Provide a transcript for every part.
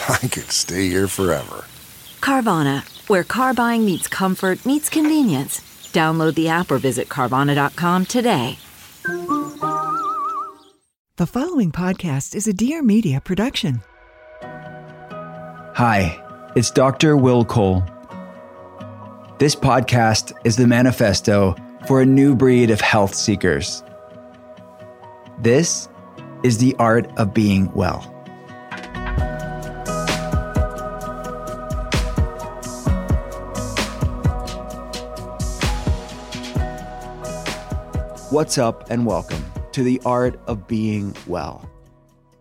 I could stay here forever. Carvana, where car buying meets comfort, meets convenience. Download the app or visit Carvana.com today. The following podcast is a Dear Media production. Hi, it's Dr. Will Cole. This podcast is the manifesto for a new breed of health seekers. This is the art of being well. What's up, and welcome to the art of being well.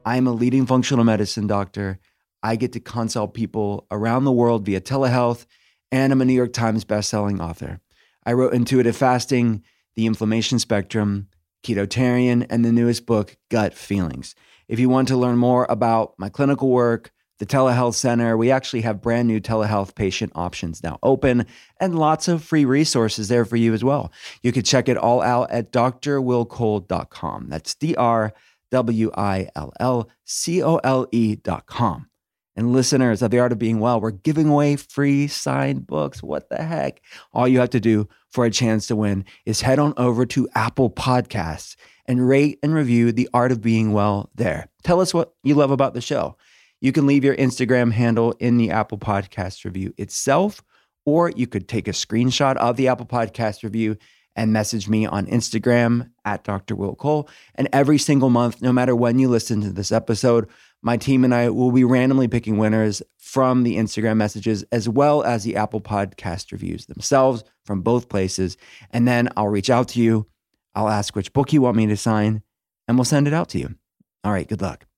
I'm a leading functional medicine doctor. I get to consult people around the world via telehealth, and I'm a New York Times bestselling author. I wrote Intuitive Fasting, The Inflammation Spectrum, Ketotarian, and the newest book, Gut Feelings. If you want to learn more about my clinical work, the telehealth center, we actually have brand new telehealth patient options now open and lots of free resources there for you as well. You can check it all out at drwillcole.com. That's D R W I L L C O L E.com. And listeners of The Art of Being Well, we're giving away free signed books. What the heck? All you have to do for a chance to win is head on over to Apple Podcasts and rate and review The Art of Being Well there. Tell us what you love about the show. You can leave your Instagram handle in the Apple Podcast review itself, or you could take a screenshot of the Apple Podcast review and message me on Instagram at Dr. Will Cole. And every single month, no matter when you listen to this episode, my team and I will be randomly picking winners from the Instagram messages as well as the Apple Podcast reviews themselves from both places. And then I'll reach out to you. I'll ask which book you want me to sign, and we'll send it out to you. All right, good luck.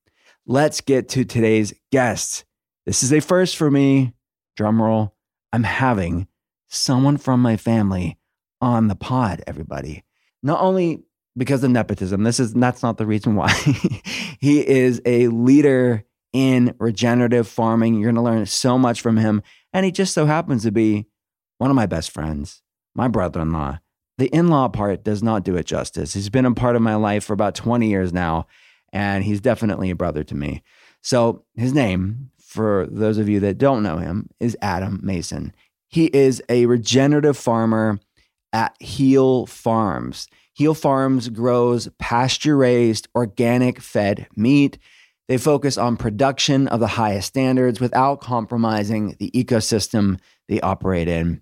Let's get to today's guests. This is a first for me. Drum roll. I'm having someone from my family on the pod, everybody. Not only because of nepotism, this is that's not the reason why. he is a leader in regenerative farming. You're going to learn so much from him. And he just so happens to be one of my best friends, my brother in law. The in law part does not do it justice. He's been a part of my life for about 20 years now and he's definitely a brother to me. So his name, for those of you that don't know him, is Adam Mason. He is a regenerative farmer at Heal Farms. Heal Farms grows pasture raised, organic fed meat. They focus on production of the highest standards without compromising the ecosystem they operate in.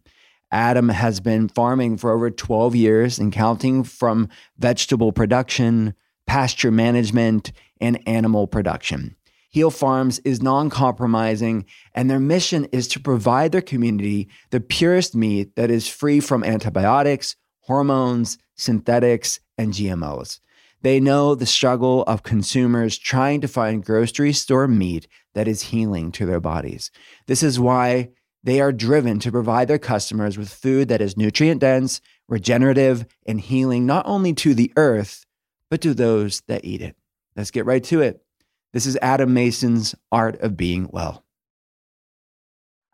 Adam has been farming for over 12 years and counting from vegetable production, pasture management, and animal production. Heal Farms is non compromising, and their mission is to provide their community the purest meat that is free from antibiotics, hormones, synthetics, and GMOs. They know the struggle of consumers trying to find grocery store meat that is healing to their bodies. This is why they are driven to provide their customers with food that is nutrient dense, regenerative, and healing not only to the earth, but to those that eat it. Let's get right to it. This is Adam Mason's Art of Being Well.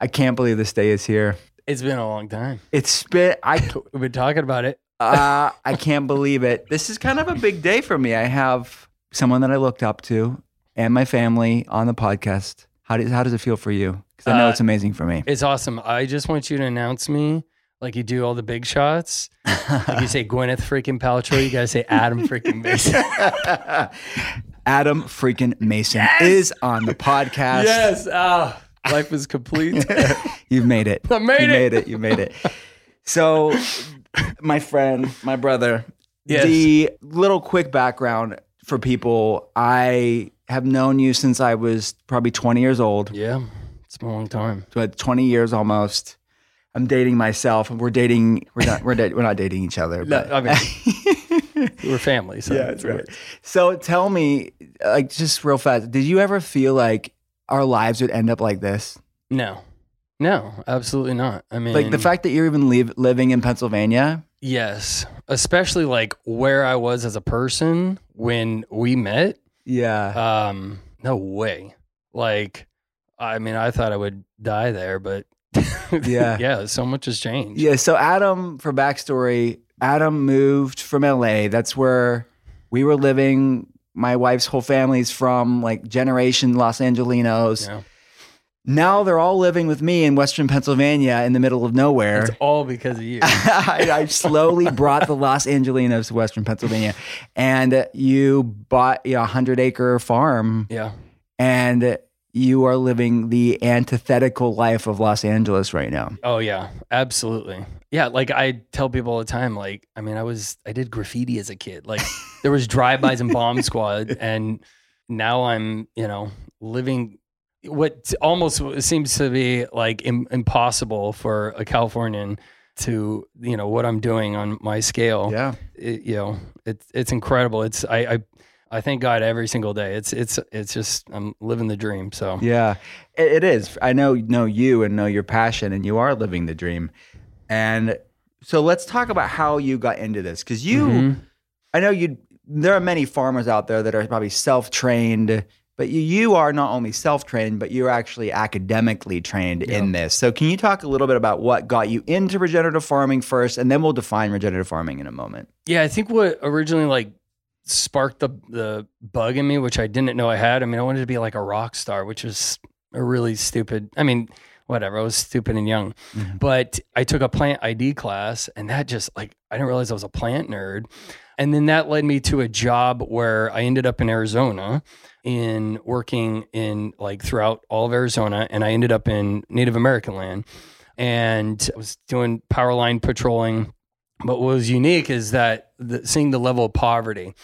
I can't believe this day is here. It's been a long time. It's been I We've been talking about it. uh, I can't believe it. This is kind of a big day for me. I have someone that I looked up to and my family on the podcast. How does how does it feel for you? Because I know Uh, it's amazing for me. It's awesome. I just want you to announce me like you do all the big shots. Like you say Gwyneth freaking Paltrow, you gotta say Adam freaking Mason. Adam freaking Mason is on the podcast. yes. Oh, Life is complete. You've made it. I made you it. made it. You made it. So, my friend, my brother, Yes. the little quick background for people. I have known you since I was probably 20 years old, yeah, it's been a long time. but 20 years almost. I'm dating myself, and we're dating. We're not. We're, da- we're not dating each other. No, I mean, we're family. So yeah, that's right. So tell me, like, just real fast. Did you ever feel like our lives would end up like this? No, no, absolutely not. I mean, Like the fact that you're even live, living in Pennsylvania. yes, especially like where I was as a person when we met. Yeah. Um, no way. Like, I mean, I thought I would die there, but Yeah. yeah, so much has changed. Yeah. So Adam, for backstory, Adam moved from LA. That's where we were living. My wife's whole family's from, like generation Los Angelinos. Yeah. Now they're all living with me in Western Pennsylvania in the middle of nowhere. It's all because of you. I, I slowly brought the Los Angelinos to Western Pennsylvania, and you bought a hundred acre farm, yeah. and you are living the antithetical life of Los Angeles right now. Oh yeah, absolutely. Yeah, like I tell people all the time, like I mean, I was I did graffiti as a kid. Like there was drive-bys and bomb squad, and now I'm you know living what almost seems to be like Im- impossible for a Californian to you know what I'm doing on my scale. Yeah. It, you know, it's it's incredible. It's I, I I thank God every single day. It's it's it's just I'm living the dream. So Yeah, it, it is. I know know you and know your passion, and you are living the dream. And so let's talk about how you got into this, because you, Mhm. I know you. There are many farmers out there that are probably self trained, but you you are not only self trained, but you're actually academically trained in this. So can you talk a little bit about what got you into regenerative farming first, and then we'll define regenerative farming in a moment. Yeah, I think what originally like sparked the the bug in me, which I didn't know I had. I mean, I wanted to be like a rock star, which was a really stupid. I mean, whatever. I was stupid and young, mm-hmm. but I took a plant ID class, and that just like I didn't realize I was a plant nerd. And then that led me to a job where I ended up in Arizona in working in like throughout all of Arizona and I ended up in Native American land and I was doing power line patrolling but what was unique is that the, seeing the level of poverty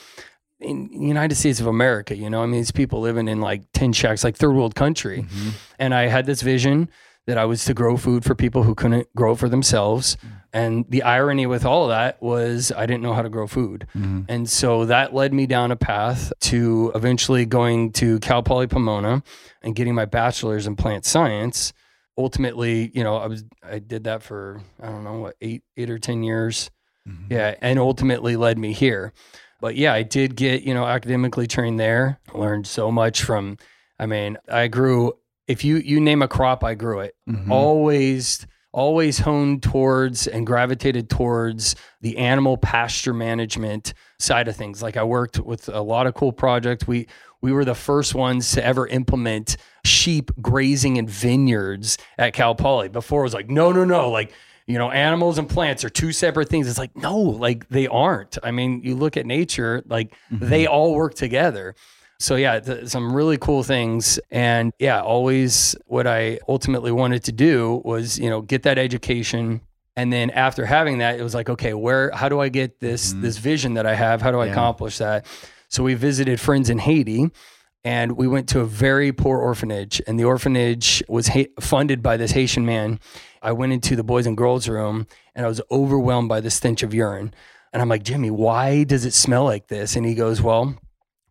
in the United States of America, you know, I mean, these people living in like tin shacks, like third world country. Mm-hmm. And I had this vision that I was to grow food for people who couldn't grow for themselves. Mm. And the irony with all of that was I didn't know how to grow food. Mm-hmm. And so that led me down a path to eventually going to Cal Poly Pomona and getting my bachelor's in plant science ultimately, you know, I was I did that for I don't know what eight eight or ten years, mm-hmm. yeah, and ultimately led me here. But yeah, I did get you know academically trained there. Learned so much from. I mean, I grew. If you you name a crop, I grew it. Mm-hmm. Always always honed towards and gravitated towards the animal pasture management side of things. Like I worked with a lot of cool projects. We we were the first ones to ever implement sheep grazing in vineyards at Cal Poly. Before it was like, no, no, no, like you know, animals and plants are two separate things. It's like, no, like they aren't. I mean, you look at nature, like mm-hmm. they all work together. So yeah, th- some really cool things, and yeah, always what I ultimately wanted to do was you know get that education, and then after having that, it was like okay, where how do I get this mm-hmm. this vision that I have? How do I Yeah. accomplish that? So we visited friends in Haiti, and we went to a very poor orphanage, and the orphanage was ha- funded by this Haitian man. I went into the boys and girls room, and I was overwhelmed by the stench of urine. And I'm like, Jimmy, why does it smell like this? And he goes, Well,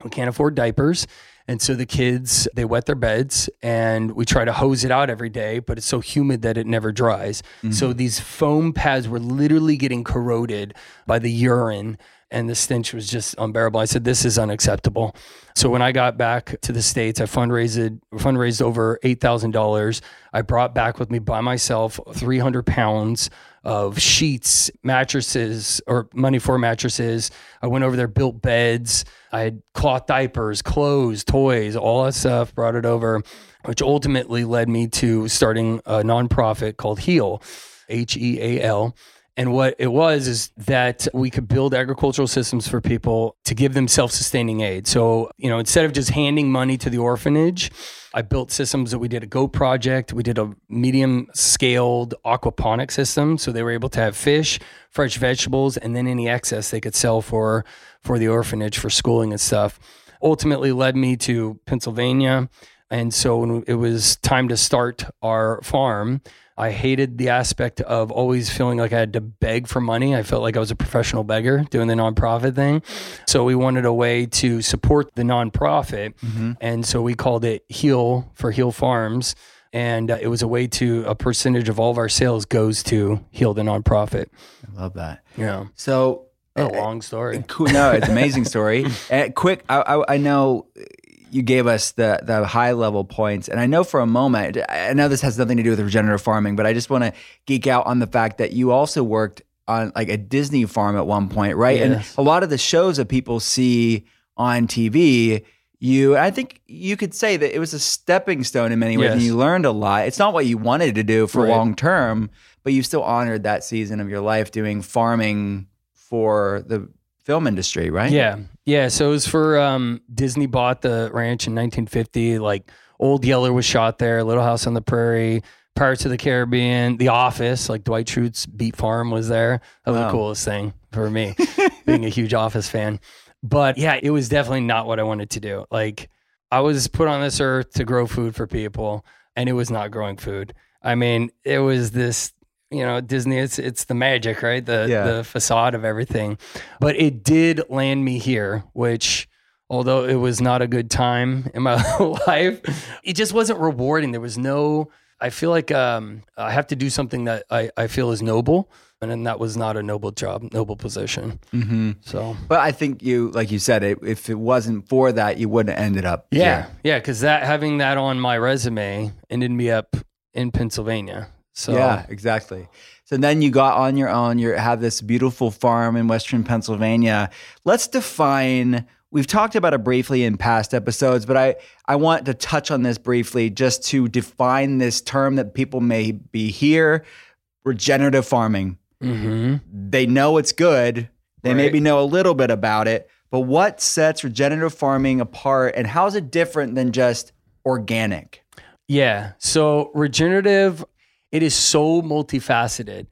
we can't afford diapers. And so the kids, they wet their beds and we try to hose it out every day, but it's so humid that it never dries. So mm-hmm. these foam pads were literally getting corroded by the urine and the stench was just unbearable. I said, This is unacceptable. So when I got back to the States, I fundraised fundraised over eight thousand dollars. I brought back with me by myself three hundred pounds of sheets, mattresses, or money for mattresses. I went over there, built beds. I had cloth diapers, clothes, toys, all that stuff, brought it over, which ultimately led me to starting a nonprofit called Heal, H E A L. And what it was is that we could build agricultural systems for people to give them self sustaining aid. So, you know, instead of just handing money to the orphanage, I built systems that we did a goat project. We did a medium scaled aquaponic system. So they were able to have fish, fresh vegetables, and then any excess they could sell for, for the orphanage for schooling and stuff. Ultimately led me to Pennsylvania. And so when it was time to start our farm, I hated the aspect of always feeling like I had to beg for money. I felt like I was a professional beggar doing the nonprofit thing. So we wanted a way to support the nonprofit. Mm-hmm. And so we called it Heal for Heal Farms. And uh, it was a way to, a percentage of all of our sales goes to Heal the nonprofit. I love that. Yeah. So A long story. Cool. No, it's an amazing story. Uh, quick, I, I, I know you gave us the the high level points, and I know for a moment, I know this has nothing to do with regenerative farming, but I just want to geek out on the fact that you also worked on like a Disney farm at one point, right? Yes. And a lot of the shows that people see on TV. You, I think you could say that it was a stepping stone in many ways, and you learned a lot. It's not what you wanted to do for Right. long term, but you still honored that season of your life doing farming for the film industry, right? Yeah. Yeah. So it was for um, Disney bought the ranch in 1950. Like Old Yeller was shot there, Little House on the Prairie, Pirates of the Caribbean, The Office, like Dwight Schrute's Beet Farm was there. That was Wow. the coolest thing for me, being a huge Office fan. But yeah, it was definitely not what I wanted to do. Like I was put on this earth to grow food for people, and it was not growing food. I mean, it was this, you know, Disney. It's it's the magic, right? The Yeah. the facade of everything. But it did land me here, which although it was not a good time in my life, it just wasn't rewarding. There was no. I feel like um, I have to do something that I, I feel is noble, and then that was not a noble job, noble position. Mm-hmm. So But I think you, like you said, it, if it wasn't for that, you wouldn't have ended up. Yeah, here. yeah, because that having that on my resume ended me up in Pennsylvania. So Yeah, exactly. So then you got on your own. You have this beautiful farm in Western Pennsylvania. Let's define. We've talked about it briefly in past episodes, but I, I want to touch on this briefly just to define this term that people may be here regenerative farming. hmm They know it's good, they Right. maybe know a little bit about it, but what sets regenerative farming apart and how is it different than just organic? yeah. So regenerative, it is so multifaceted,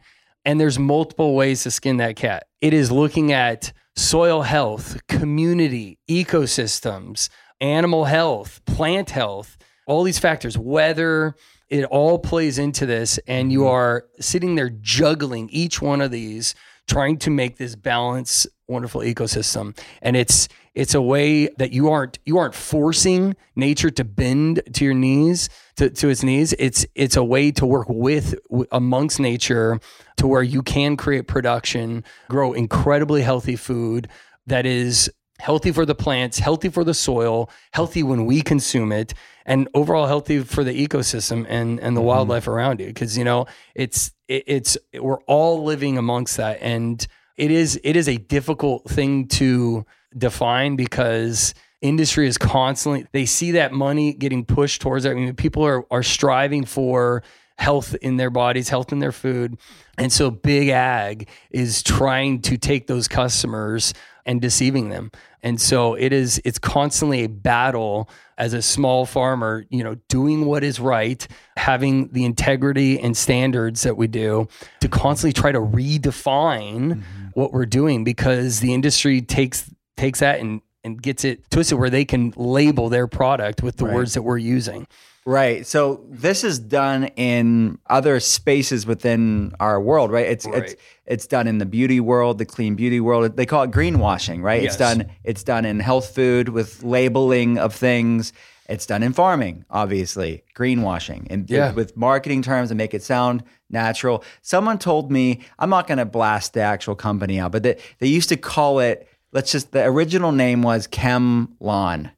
and there's multiple ways to skin that cat. It is looking at soil health, community, ecosystems, animal health, plant health, all these factors, weather. It all plays into this, and you mm-hmm. are sitting there juggling each one of these, trying to make this balance, wonderful ecosystem. And it's it's a way that you aren't you aren't forcing nature to bend to your knees to, to its knees. It's it's a way to work with w- amongst nature to where you can create production, grow incredibly healthy food that is healthy for the plants, healthy for the soil, healthy when we consume it, and overall healthy for the ecosystem and and the mm-hmm. wildlife around it. Because you know it's it, it's we're all living amongst that, and it is it is a difficult thing to define because industry is constantly they see that money getting pushed towards it. I mean, people are are striving for health in their bodies, health in their food. And so big ag is trying to take those customers and deceiving them. And so it is it's constantly a battle as a small farmer, you know, doing what is right, having the integrity and standards that we do to constantly try to redefine mm-hmm. what we're doing because the industry takes takes that and and gets it twisted where they can label their product with the Right. words that we're using. Right. So this is done in other spaces within our world, right? It's it's Right. it's done in the beauty world, the clean beauty world. They call it greenwashing, right? It's done it's done in health food with labeling of things. It's done in farming, obviously, greenwashing and Yeah. with marketing terms and make it sound natural. Someone told me, I'm not going to blast the actual company out, but they, they used to call it, let's just, the original name was ChemLawn.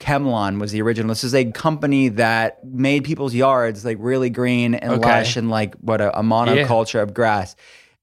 ChemLawn was the original. This is a company that made people's yards like really green and Okay. lush and like what a, a monoculture of grass.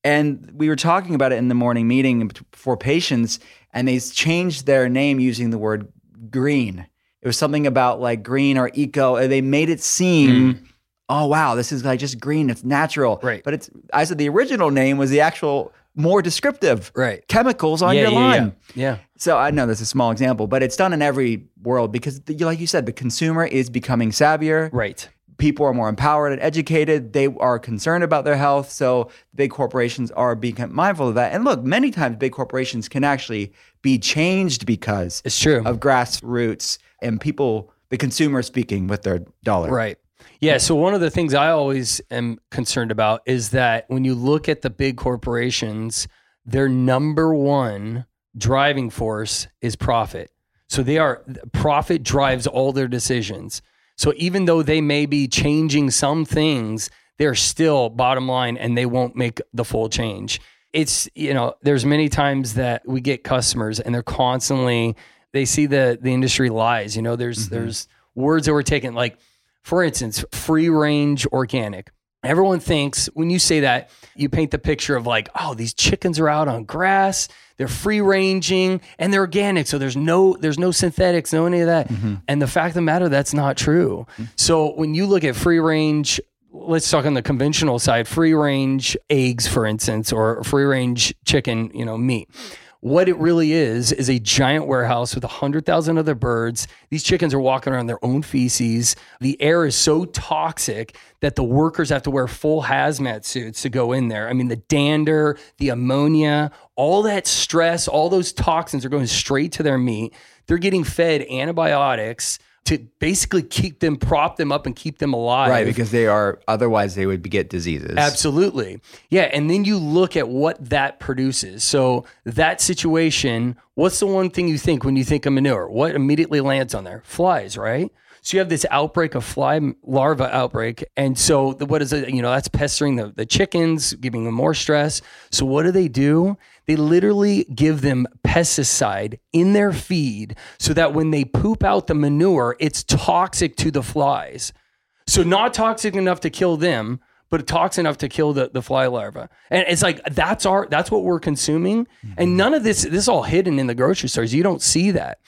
And we were talking about it in the morning meeting for patients, and they changed their name using the word green. It was something about like green or eco. and They made it seem hmm. oh wow, this is like just green, it's natural. Right. But it's I said the original name was the actual more descriptive Right. chemicals on yeah, your yeah, line. Yeah. yeah. So I know that's a small example, but it's done in every world because, the, like you said, the consumer is becoming savvier. Right. People are more empowered and educated. They are concerned about their health. So big corporations are being mindful of that. And look, many times big corporations can actually be changed because It's true. of grassroots and people, the consumer speaking with their dollar. Right. Yeah. So one of the things I always am concerned about is that when you look at the big corporations, their number one driving force is profit. So they are profit drives all their decisions. So even though they may be changing some things, they're still bottom line and they won't make the full change. It's, you know, there's many times that we get customers and they're constantly they see the the industry lies. You know, there's mm-hmm. there's words that were taken like for instance, free range organic. Everyone thinks when you say that, you paint the picture of like, oh, these chickens are out on grass, they're free ranging and they're organic. So there's no there's no synthetics, no any of that. Mm-hmm. And the fact of the matter, that's not true. Mm-hmm. So when you look at free range, let's talk on the conventional side, free range eggs, for instance, or free range chicken, you know, meat. What it really is is a giant warehouse with 100,000 other birds. These chickens are walking around their own feces. The air is so toxic that the workers have to wear full hazmat suits to go in there. I mean, the dander, the ammonia, all that stress, all those toxins are going straight to their meat. They're getting fed antibiotics to basically keep them, prop them up, and keep them alive. Right. Because they are, otherwise, they would get diseases. Absolutely. Yeah. And then you look at what that produces. So, that situation, what's the one thing you think when you think of manure? What immediately lands on there? Flies, right? So, you have this outbreak of fly larva outbreak. And so, the- what is it? You know, that's pestering the, the chickens, giving them more stress. So, what do they do? They literally give them pesticide in their feed so that when they poop out the manure, it's toxic to the flies. So not toxic enough to kill them, but toxic enough to kill the, the fly larva. And it's like that's our that's what we're consuming. And mm-hmm. none of this this is all hidden in the grocery stores. You don't see that.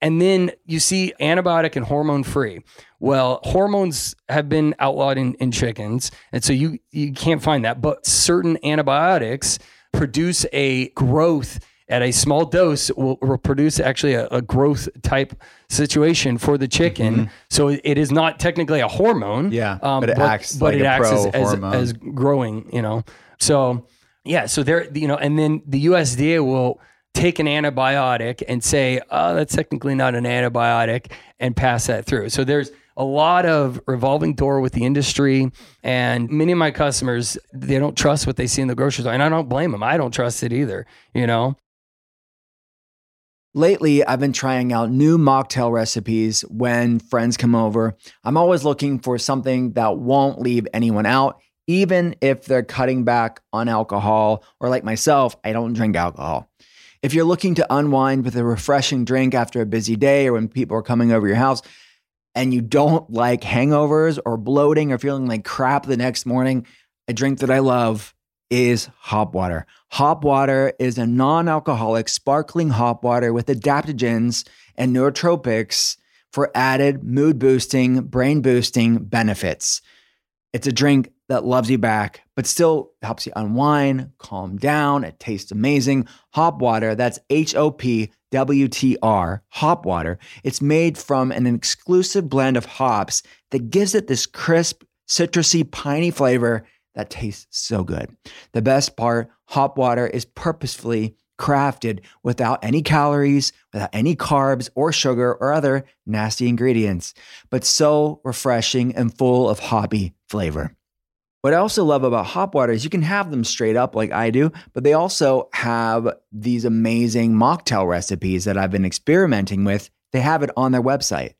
And then you see antibiotic and hormone free. Well, hormones have been outlawed in, in chickens. And so you you can't find that. But certain antibiotics produce a growth at a small dose will, will produce actually a, a growth type situation for the chicken. So it- is not technically a hormone. um, Yeah, but it acts but like it acts as, as, as growing, you know. So yeah, so there, you know, and then the USDA will take an antibiotic and say, oh, that's technically not an antibiotic and pass that through. So there's a lot of revolving door with the industry and many of my customers, they don't trust what they see in the grocery store. And I don't blame them. I don't trust it either, you know? Lately, I've been trying out new mocktail recipes when friends come over. I'm always looking for something that won't leave anyone out, even if they're cutting back on alcohol, or like myself, I don't drink alcohol. If you're looking to unwind with a refreshing drink after a busy day or when people are coming over your house and you don't like hangovers or bloating or feeling like crap the next morning, a drink that I love is hop water. Hop water is a non alcoholic sparkling hop water with adaptogens and nootropics for added mood boosting, brain boosting benefits. It's a drink that loves you back, but still helps you unwind, calm down. It tastes amazing. Hop water, that's H O P W T R, hop water. It's made from an exclusive blend of hops that gives it this crisp, citrusy, piney flavor that tastes so good. The best part hop water is purposefully crafted without any calories, without any carbs or sugar or other nasty ingredients, but so refreshing and full of hoppy flavor. What I also love about hop water is you can have them straight up like I do, but they also have these amazing mocktail recipes that I've been experimenting with. They have it on their website.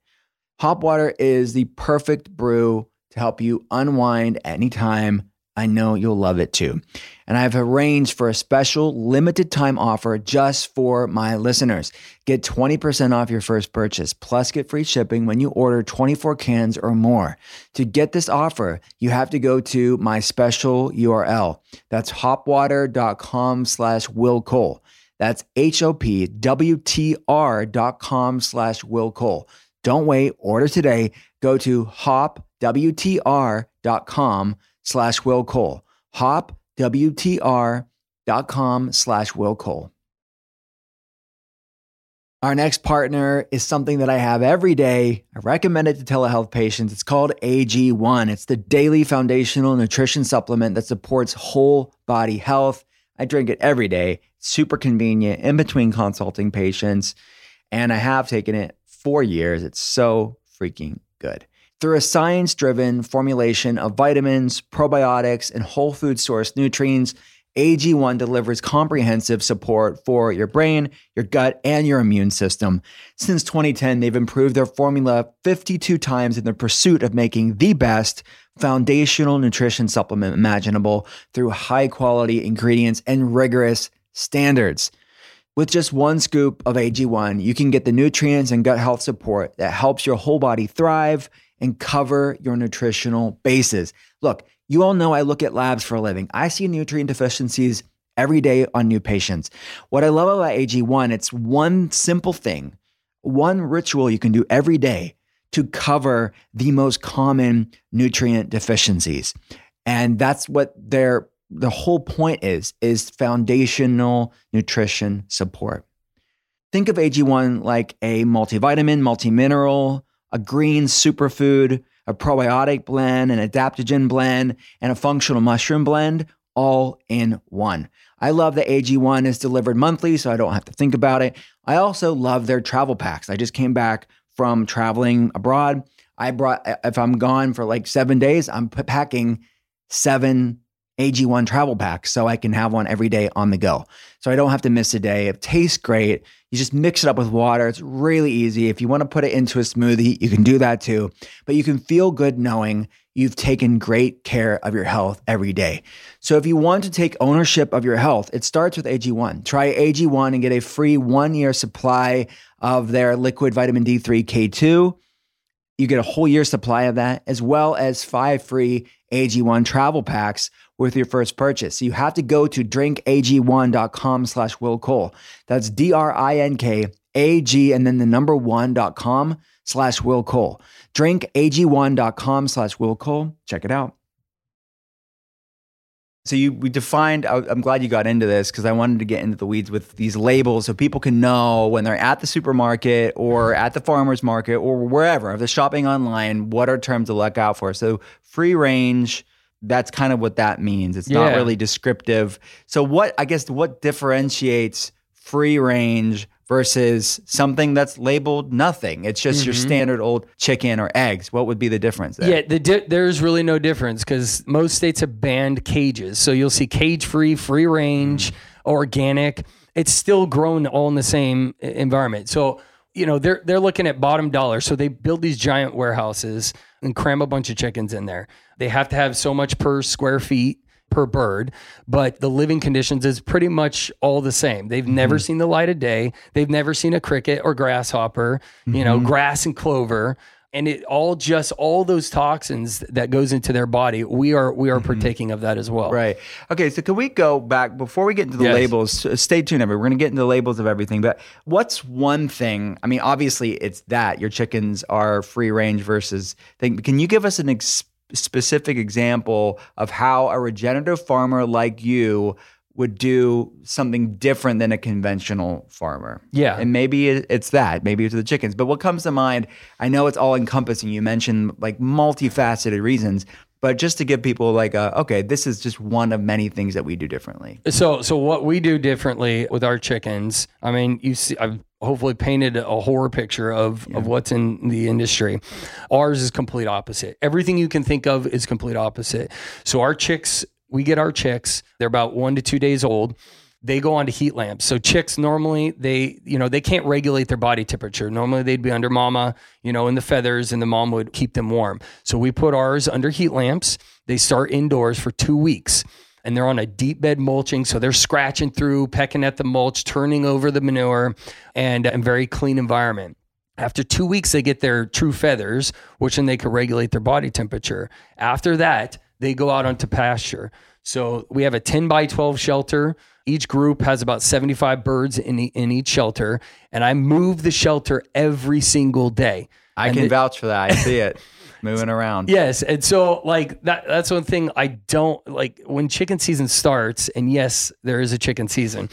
Hop water is the perfect brew to help you unwind anytime. I know you'll love it too. And I've arranged for a special limited time offer just for my listeners. Get 20% off your first purchase, plus get free shipping when you order 24 cans or more. To get this offer, you have to go to my special URL. That's hopwater.com slash Will Cole. That's H-O-P-W-T-R dot com slash Will Cole. Don't wait. Order today. Go to hopwtr.com slash Will Cole. hopwtr.com slash Will Cole. Our next partner is something that I have every day. I recommend it to telehealth patients. It's called AG1. It's the daily foundational nutrition supplement that supports whole body health. I drink it every day. It's super convenient in between consulting patients. And I have taken it for years. It's so freaking good. Through a science driven formulation of vitamins, probiotics, and whole food source nutrients, AG1 delivers comprehensive support for your brain, your gut, and your immune system. Since 2010, they've improved their formula 52 times in the pursuit of making the best foundational nutrition supplement imaginable through high quality ingredients and rigorous standards. With just one scoop of AG1, you can get the nutrients and gut health support that helps your whole body thrive and cover your nutritional bases. Look, you all know I look at labs for a living. I see nutrient deficiencies every day on new patients. What I love about AG1, it's one simple thing, one ritual you can do every day to cover the most common nutrient deficiencies. And that's what their the whole point is is foundational nutrition support. Think of AG1 like a multivitamin, multimineral, a green superfood, a probiotic blend, an adaptogen blend, and a functional mushroom blend all in one. I love that AG1 is delivered monthly, so I don't have to think about it. I also love their travel packs. I just came back from traveling abroad. I brought, if I'm gone for like seven days, I'm packing seven AG1 travel pack so I can have one every day on the go. So I don't have to miss a day. It tastes great. You just mix it up with water. It's really easy. If you want to put it into a smoothie, you can do that too. But you can feel good knowing you've taken great care of your health every day. So if you want to take ownership of your health, it starts with AG1. Try AG1 and get a free one year supply of their liquid vitamin D3 K2. You get a whole year supply of that, as well as five free AG1 travel packs with your first purchase. So you have to go to drinkag1.com slash Will Cole. That's D-R-I-N-K-A-G and then the number one.com slash Will Cole. Drinkag1.com slash Will Cole. Check it out. So you we defined. I'm glad you got into this because I wanted to get into the weeds with these labels so people can know when they're at the supermarket or at the farmers market or wherever, if they're shopping online, what are terms to look out for. So free range, that's kind of what that means. It's not really descriptive. So what I guess what differentiates free range versus something that's labeled nothing? It's just your mm-hmm. standard old chicken or eggs. What would be the difference there? Yeah, the di- there's really no difference because most states have banned cages. So you'll see cage free, free range, mm. organic. It's still grown all in the same environment. So you know they're they're looking at bottom dollar. So they build these giant warehouses and cram a bunch of chickens in there. They have to have so much per square feet per bird, but the living conditions is pretty much all the same. They've mm-hmm. never seen the light of day. They've never seen a cricket or grasshopper, you know, mm-hmm. grass and clover. And it all just all those toxins that goes into their body, we are we are mm-hmm. partaking of that as well. Right. Okay. So can we go back before we get into the Yes. labels? Uh, stay tuned, everyone. We're going to get into the labels of everything. But what's one thing? I mean, obviously, it's that your chickens are free range versus thing. Can you give us an ex- specific example of how a regenerative farmer like you would do something different than a conventional farmer? Yeah. And maybe it's that. Maybe it's the chickens. But what comes to mind? I know it's all encompassing. You mentioned like multifaceted reasons. But just to give people like a okay, this is just one of many things that we do differently. So, so what we do differently with our chickens, I mean, you see, I've hopefully painted a horror picture of, of what's in the industry. Ours is complete opposite. Everything you can think of is complete opposite. So our chicks, we get our chicks, they're about one to two days old. They go onto heat lamps. So chicks normally they, you know, they can't regulate their body temperature. Normally they'd be under mama, you know, in the feathers and the mom would keep them warm. So we put ours under heat lamps. They start indoors for two weeks and they're on a deep bed mulching. So they're scratching through, pecking at the mulch, turning over the manure, and a very clean environment. After two weeks, they get their true feathers, which then they can regulate their body temperature. After that, they go out onto pasture. So we have a 10 by 12 shelter. Each group has about 75 birds in, e- in each shelter. And I move the shelter every single day. I And can the- vouch for that. I see it. moving around. Yes, and so like that that's one thing I don't like when chicken season starts and yes, there is a chicken season.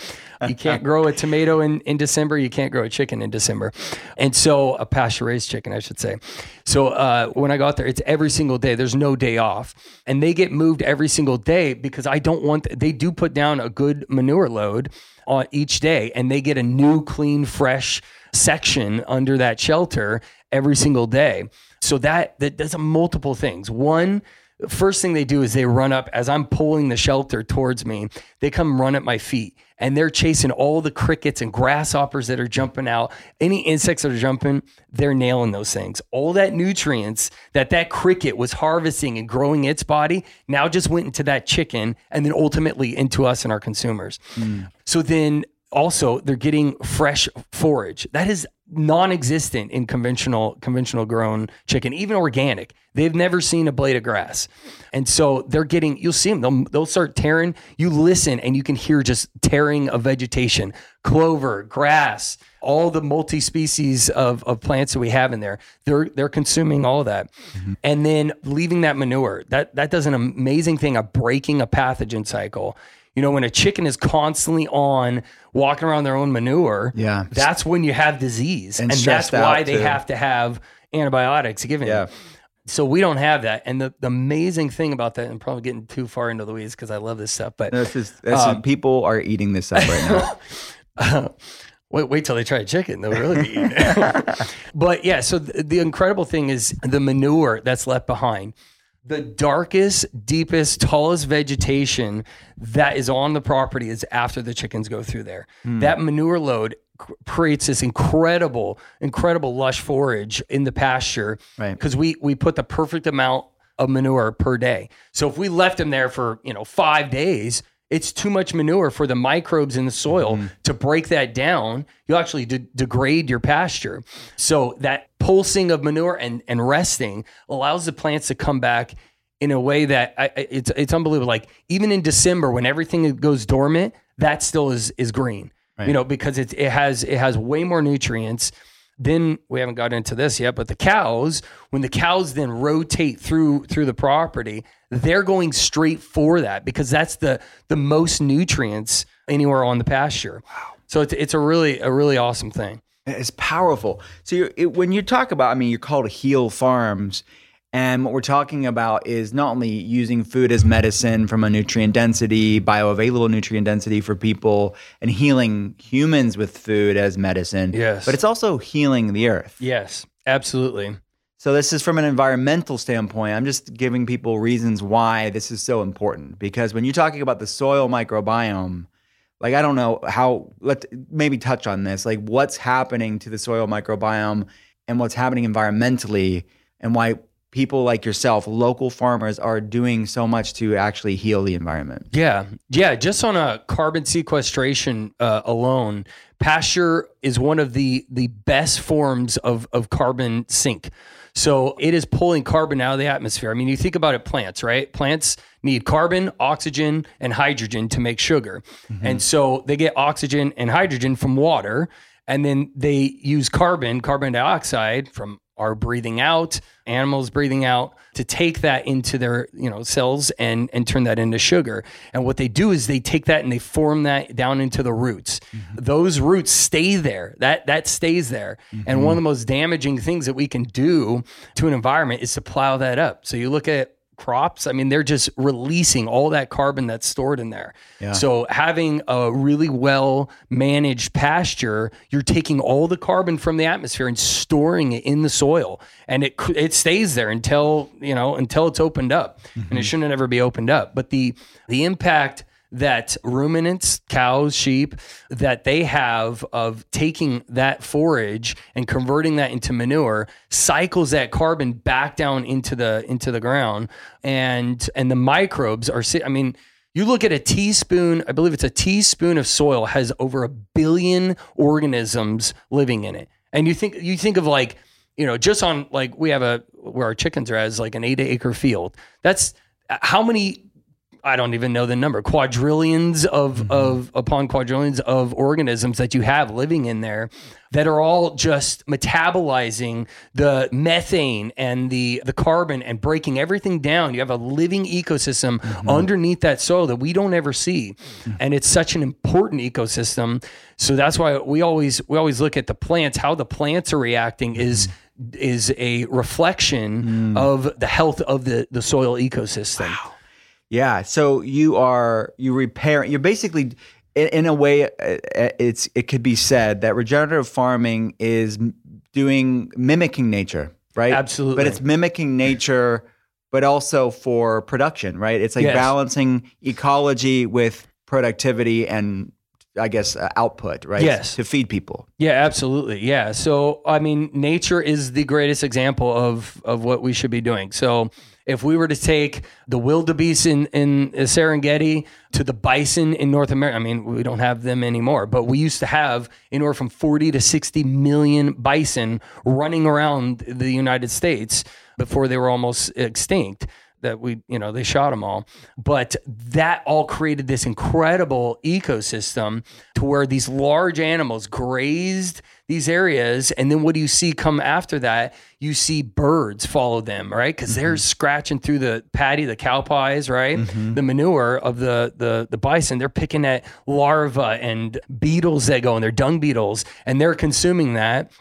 You can't grow a tomato in in December, you can't grow a chicken in December. And so a pasture raised chicken, I should say. So uh, when I got there, it's every single day. There's no day off. And they get moved every single day because I don't want they do put down a good manure load on each day and they get a new clean fresh section under that shelter every single day. So that that does multiple things. One, first thing they do is they run up as I'm pulling the shelter towards me. They come run at my feet and they're chasing all the crickets and grasshoppers that are jumping out. Any insects that are jumping, they're nailing those things. All that nutrients that that cricket was harvesting and growing its body now just went into that chicken and then ultimately into us and our consumers. Hmm. So then also they're getting fresh forage. That is non-existent in conventional conventional grown chicken even organic. They've never seen a blade of grass. And so they're getting you'll see them they'll, they'll start tearing. You listen and you can hear just tearing of vegetation. Clover grass all the multi-species of, of plants that we have in there. They're they're consuming all of that. Mm-hmm. And then leaving that manure that that does an amazing thing of breaking a pathogen cycle. You know, when a chicken is constantly on walking around their own manure, Yeah. that's when you have disease. And And, that's why they too. have to have antibiotics given. Yeah. So we don't have that. And the, the amazing thing about that, I'm probably getting too far into the weeds because I love this stuff, but This is, this Um, is people are eating this up right now. wait, wait till they try chicken. They'll really be eating it. but yeah, so the, the incredible thing is the manure that's left behind. The darkest, deepest, tallest vegetation that is on the property is after the chickens go through there. Hmm. That manure load creates this incredible, incredible lush forage in the pasture Right. because we we put the perfect amount of manure per day. So if we left them there for you know five days, it's too much manure for the microbes in the soil mm-hmm. to break that down. You'll actually de- degrade your pasture. So that pulsing of manure and and resting allows the plants to come back in a way that I, it's it's unbelievable. Like even in December when everything goes dormant, that still is is green. You know because it it has it has way more nutrients. Then we haven't got into this yet, but the cows, when the cows then rotate through through the property, they're going straight for that because that's the the most nutrients anywhere on the pasture. Wow. So it's it's a really a really awesome thing. It's powerful. So you're, it, when you talk about, I mean, you're called Heal Farms, and what we're talking about is not only using food as medicine from a nutrient density, bioavailable nutrient density for people, and healing humans with food as medicine. Yes. but it's also healing the earth. Yes, absolutely. So this is from an environmental standpoint. I'm just giving people reasons why this is so important because when you're talking about the soil microbiome, like I don't know how let maybe touch on this, like what's happening to the soil microbiome and what's happening environmentally and why people like yourself, local farmers are doing so much to actually heal the environment. Yeah, yeah. Just on a carbon sequestration uh, alone, pasture is one of the the best forms of of carbon sink. So it is pulling carbon out of the atmosphere. I mean, you think about it, plants, right? Plants need carbon, oxygen, and hydrogen to make sugar, mm-hmm. and so they get oxygen and hydrogen from water, and then they use carbon, carbon dioxide from our breathing out, animals breathing out to take that into their, you know, cells and and turn that into sugar. And what they do is they take that and they form that down into the roots. Mm-hmm. Those roots stay there. That that stays there. And one of mm-hmm. the most damaging things that we can do to an environment is to plow that up. So you look at crops, I mean, they're just releasing all that carbon that's stored in there. So having a really well managed pasture, you're taking all the carbon from the atmosphere and storing it in the soil, and it it stays there until you know until it's opened up, and it mm-hmm. shouldn't ever be opened up. But the the impact that ruminants, cows, sheep, that they have of taking that forage and converting that into manure cycles that carbon back down into the into the ground, and and the microbes are. I mean. You look at a teaspoon, I believe it's a teaspoon of soil has over a billion organisms living in it. And you think you think of like, you know, just on like we have a where our chickens are as like an eight acre field. That's how many I don't even know the number, quadrillions of Mm-hmm. of upon quadrillions of organisms that you have living in there that are all just metabolizing the methane and the the carbon and breaking everything down. You have a living ecosystem Mm-hmm. underneath that soil that we don't ever see. And it's such an important ecosystem. So that's why we always we always look at the plants, how the plants are reacting is is a reflection of the health of the the soil ecosystem. Yeah. So you are you repairing. You're basically, in, in a way, uh, uh, it's it could be said that regenerative farming is doing mimicking nature, right? Absolutely. But it's mimicking nature, but also for production, right? It's like Yes. balancing ecology with productivity and I guess uh, output, right? Yes. To feed people. Yeah, absolutely. Yeah. So, I mean, nature is the greatest example of of what we should be doing. So, if we were to take the wildebeest in in Serengeti to the bison in North America, I mean, we don't have them anymore, but we used to have anywhere from 40 to 60 million bison running around the United States before they were almost extinct that we, you know, they shot them all. But that all created this incredible ecosystem to where these large animals grazed these areas. And then what do you see come after that? You see birds follow them, right? Because they're mm-hmm. scratching through the patty, the cow pies, right? Mm-hmm. The manure of the, the the bison. They're picking at larvae and beetles that go and they're dung beetles, and they're consuming that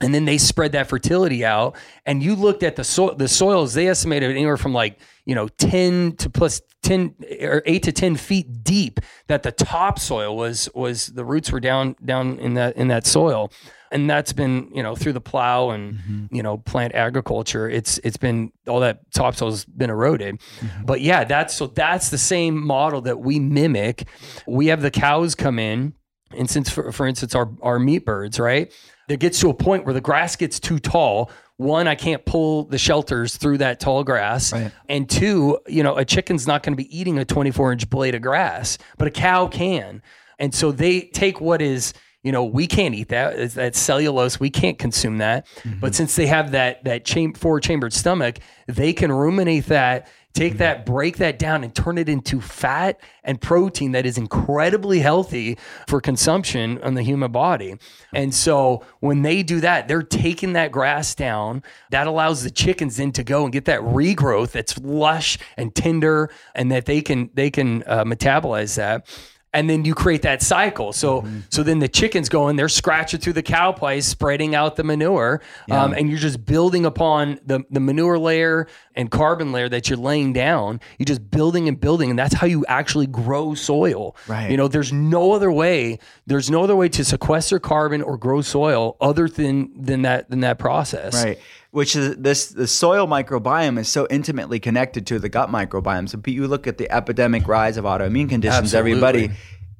and then they spread that fertility out. And you looked at the soil the soils they estimated anywhere from like you know 10 to plus 10 or 8 to 10 feet deep that the topsoil was was the roots were down down in that in that soil. And that's been you know through the plow and mm-hmm. you know plant agriculture it's it's been all that topsoil's been eroded. Mm-hmm. But yeah that's so that's the same model that we mimic. We have the cows come in and since for, for instance our our meat birds right there gets to a point where the grass gets too tall. One i can't pull the shelters through that tall grass. Right. and two you know a chicken's not going to be eating a 24 inch blade of grass but a cow can. And so they take what is you know we can't eat that it's that cellulose we can't consume that. But mm-hmm. since they have that that cham- four chambered stomach they can ruminate that take that break that down and turn it into fat and protein that is incredibly healthy for consumption on the human body. And so when they do that they're taking that grass down. That allows the chickens then to go and get that regrowth that's lush and tender and that they can they can uh, metabolize that and then you create that cycle. So so then the chickens go in, they're scratching through the cow pies, spreading out the manure, um, and you're just building upon the the manure layer and carbon layer that you're laying down. You're just building and building, and that's how you actually grow soil. Right. You know, there's no other way. There's no other way to sequester carbon or grow soil other than than that than that process. Right. Which is this the soil microbiome is so intimately connected to the gut microbiome. So you look at the epidemic rise of autoimmune conditions, Absolutely. everybody,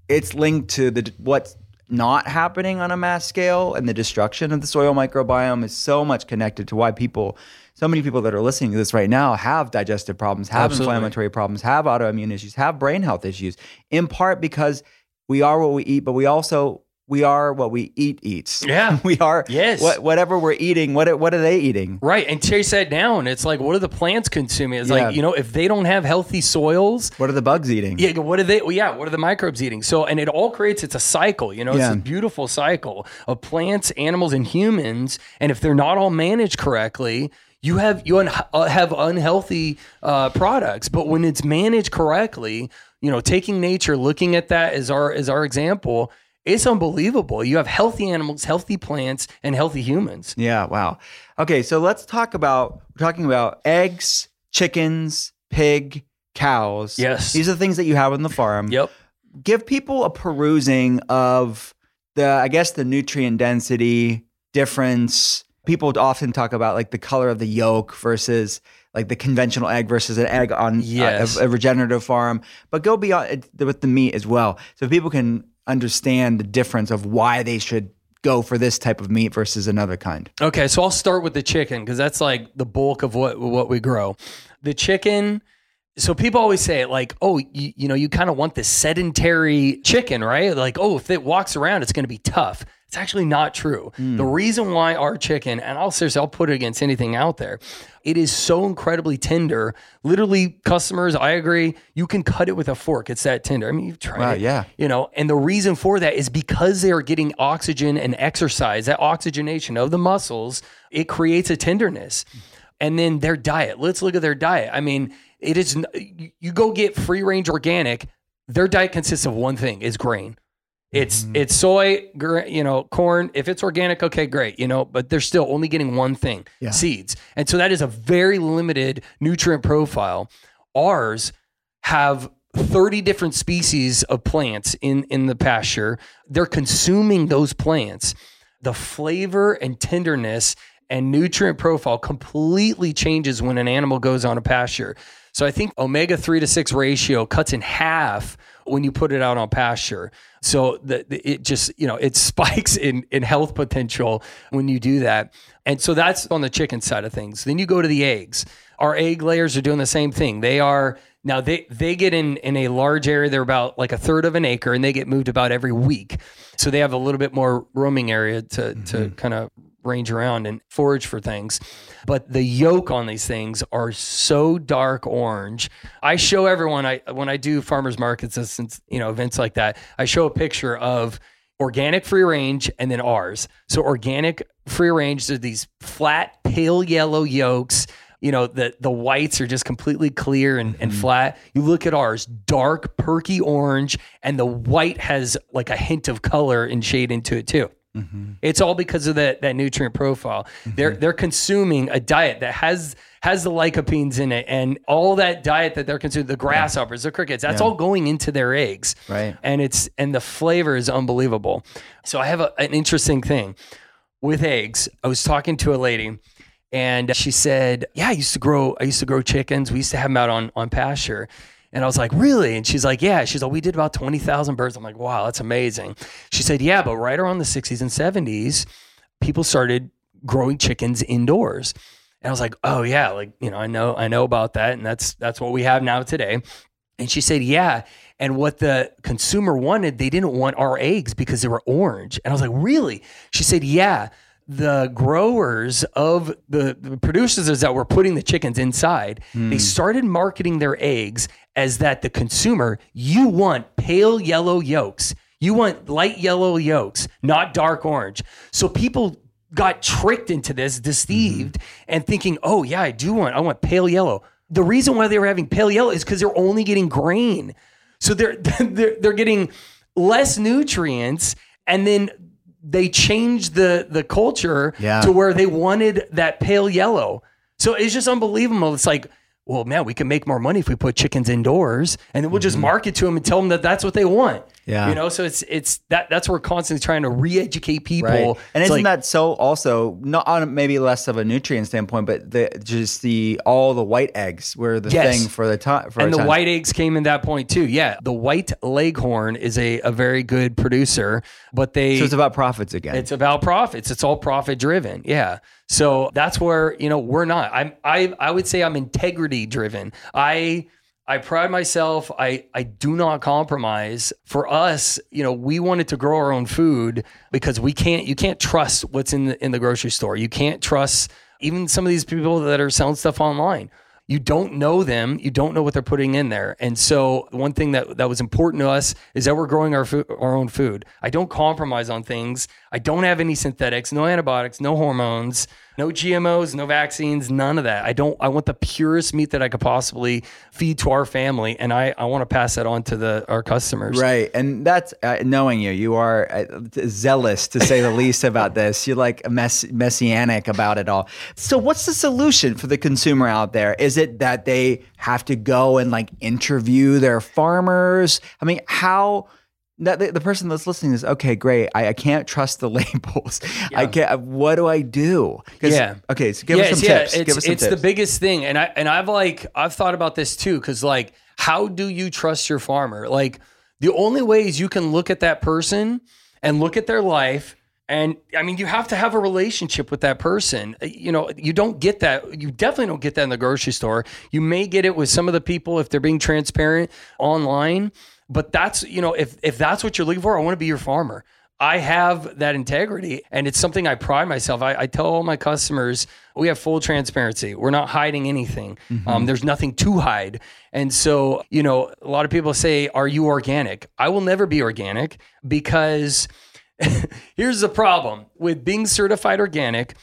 it's linked to the what's not happening on a mass scale and the destruction of the soil microbiome is so much connected to why people so many people that are listening to this right now have digestive problems, have Absolutely. inflammatory problems, have autoimmune issues, have brain health issues, in part because we are what we eat, but we also we are what we eat eats. Yeah. we are Yes. what whatever we're eating, what are- what are they eating? Right. And chase that down. It's like, what are the plants consuming? It's Yeah. like, you know, if they don't have healthy soils, What are the bugs eating? Yeah, what are they? Well, yeah, what are the microbes eating? So, and it all creates. It's a cycle. You know, it's Yeah. a beautiful cycle of plants, animals, and humans. And if they're not all managed correctly, you have you un- uh, have unhealthy uh, products. But when it's managed correctly, you know, taking nature, looking at that as our as our example, it's unbelievable. You have healthy animals, healthy plants, and healthy humans. Yeah, wow. Okay, so let's talk about we're talking about eggs, chickens, pig, cows. Yes. These are the things that you have on the farm. Yep. Give people a perusing of the I guess the nutrient density difference. People often talk about like the color of the yolk versus like the conventional egg versus an egg on Yes. a, a regenerative farm, but go beyond it with the meat as well, so people can understand the difference of why they should go for this type of meat versus another kind. Okay, so I'll start with the chicken because that's like the bulk of what what we grow. The chicken. So people always say it like, oh, you, you know, you kind of want the sedentary chicken, right? Like, oh, if it walks around, it's going to be tough. It's actually not true. The hmm. reason why our chicken, and I'll seriously, I'll put it against anything out there, it is so incredibly tender. Literally, customers, I agree, you can cut it with a fork. It's that tender. I mean, you've tried Wow, it. yeah. You know, and the reason for that is because they are getting oxygen and exercise, that oxygenation of the muscles, it creates a tenderness. And then their diet. Let's look at their diet. I mean, it is, you- you go get free range organic, their diet consists of one thing is grain. It's mm-hmm. it's soy, you know, corn. If it's organic, okay, great, you know. But they're still only getting one thing, Yeah. seeds, and so that is a very limited nutrient profile. Ours have thirty different species of plants in in the pasture. They're consuming those plants. The flavor and tenderness and nutrient profile completely changes when an animal goes on a pasture. So I think omega 3 to 6 ratio cuts in half when you put it out on pasture. So the, the- it just, you know, it spikes in in health potential when you do that. And so that's on the chicken side of things. Then you go to the eggs. Our egg layers are doing the same thing. They are now they they get in in a large area. They're about like a third of an acre, and they get moved about every week. So they have a little bit more roaming area to to mm-hmm. kind of range around and forage for things. But the yolk on these things are so dark orange. I show everyone I when I do farmers markets and since you know events like that, I show a picture of organic free range and then ours. So organic free range are these flat pale yellow yolks. You know, the the whites are just completely clear and, and mm-hmm. flat. You look at ours, dark, perky orange, and the white has like a hint of color and shade into it too. Mm-hmm. It's all because of that that nutrient profile. They're mm-hmm. they're consuming a diet that has has the lycopenes in it, and all that diet that they're consuming, the grasshoppers, the crickets, that's all going into their eggs. Right. And it's and the flavor is unbelievable. So I have a, an interesting thing with eggs. I was talking to a lady, and she said, "Yeah, I used to grow. I used to grow chickens. We used to have them out on on pasture." And I was like, really? And she's like, yeah. She's like, we did about 20,000 birds. I'm like, wow, that's amazing. She said, yeah, but right around the 60s and 70s, people started growing chickens indoors. And I was like, oh yeah, like, you know, I know, I know about that. And that's, that's what we have now today. And she said, yeah. And what the consumer wanted, they didn't want our eggs because they were orange. And I was like, really? She said, yeah. The growers of the, the producers that were putting the chickens inside, they hmm. started marketing their eggs as that the consumer, you want pale yellow yolks. You want light yellow yolks, not dark orange. So people got tricked into this, deceived, mm-hmm. and thinking, oh yeah, I do want, I want pale yellow. The reason why they were having pale yellow is because they're only getting grain. So they're they're they're getting less nutrients, and then they changed the the culture Yeah. to where they wanted that pale yellow. So it's just unbelievable. It's like, well, man, we can make more money if we put chickens indoors, and then we'll just mm-hmm. market to them and tell them that that's what they want. Yeah. you know. So it's it's that that's where we're constantly trying to re-educate people. Right. And It's isn't like- that so also not on maybe less of a nutrient standpoint, but the just the all the white eggs were the Yes. thing for the time for and the time. white eggs came in that point too. Yeah, the white leghorn is a, a very good producer, but they So it's about profits again. It's about profits. It's all profit driven. Yeah. So that's where, you know, we're not. I'm I I would say I'm integrity driven. I I pride myself. I I do not compromise. For us, you know, we wanted to grow our own food because we can't you can't trust what's in the in the grocery store. You can't trust even some of these people that are selling stuff online you don't know them you don't know what they're putting in there and so one thing that, that was important to us is that we're growing our food, our own food i don't compromise on things i don't have any synthetics no antibiotics no hormones no gmos no vaccines none of that i don't i want the purest meat that i could possibly feed to our family and i, I want to pass that on to the our customers Right. And that's uh, knowing you, you are uh, zealous to say the least about this. You're like mess- messianic about it all. So, what's the solution for the consumer out there? Is it that they have to go and like interview their farmers? I mean, how. That the, the person that's listening is okay. Great. I, I can't trust the labels. I can't. What do I do Yeah. Okay. So give us some yeah, tips. It's, give us some it's tips. the biggest thing, and I and I've like I've thought about this too, because like, how do you trust your farmer? Like, the only way is you can look at that person and look at their life. And I mean, you have to have a relationship with that person. You know, you don't get that. You definitely don't get that in the grocery store. You may get it with some of the people if they're being transparent online. But that's, you know, if if that's what you're looking for, I want to be your farmer. I have that integrity and it's something I pride myself. I, I tell all my customers we have full transparency. We're not hiding anything. Um, there's nothing to hide. And so, you know, a lot of people say, Are you organic? I will never be organic because here's the problem with being certified organic.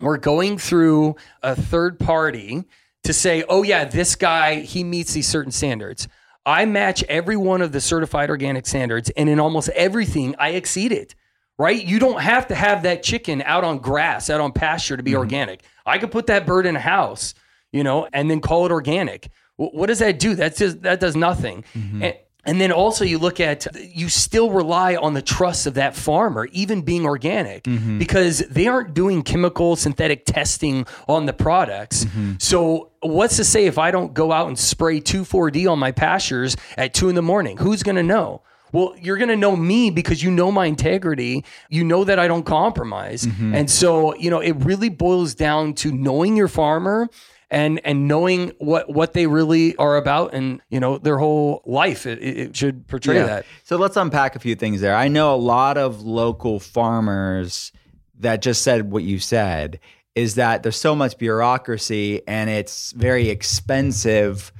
We're going through a third party to say, oh, yeah, this guy, he meets these certain standards. I match every one of the certified organic standards, and in almost everything, I exceed it. Right? You don't have to have that chicken out on grass, out on pasture to be mm-hmm. organic. I could put that bird in a house, you know, and then call it organic. Wh- What does that do? That's just that does nothing. Mm-hmm. And, and then also you look at you still rely on the trust of that farmer, even being organic, mm-hmm. because they aren't doing chemical synthetic testing on the products. Mm-hmm. So what's to say if I don't go out and spray 2,4-D on my pastures at two in the morning? Who's gonna know? Well, you're going to know me because you know my integrity. You know that I don't compromise. Mm-hmm. And so, you know, it really boils down to knowing your farmer and and knowing what what they really are about and, you know, their whole life. It, it should portray Yeah. that. So let's unpack a few things there. I know a lot of local farmers that just said what you said is that there's so much bureaucracy and it's very expensive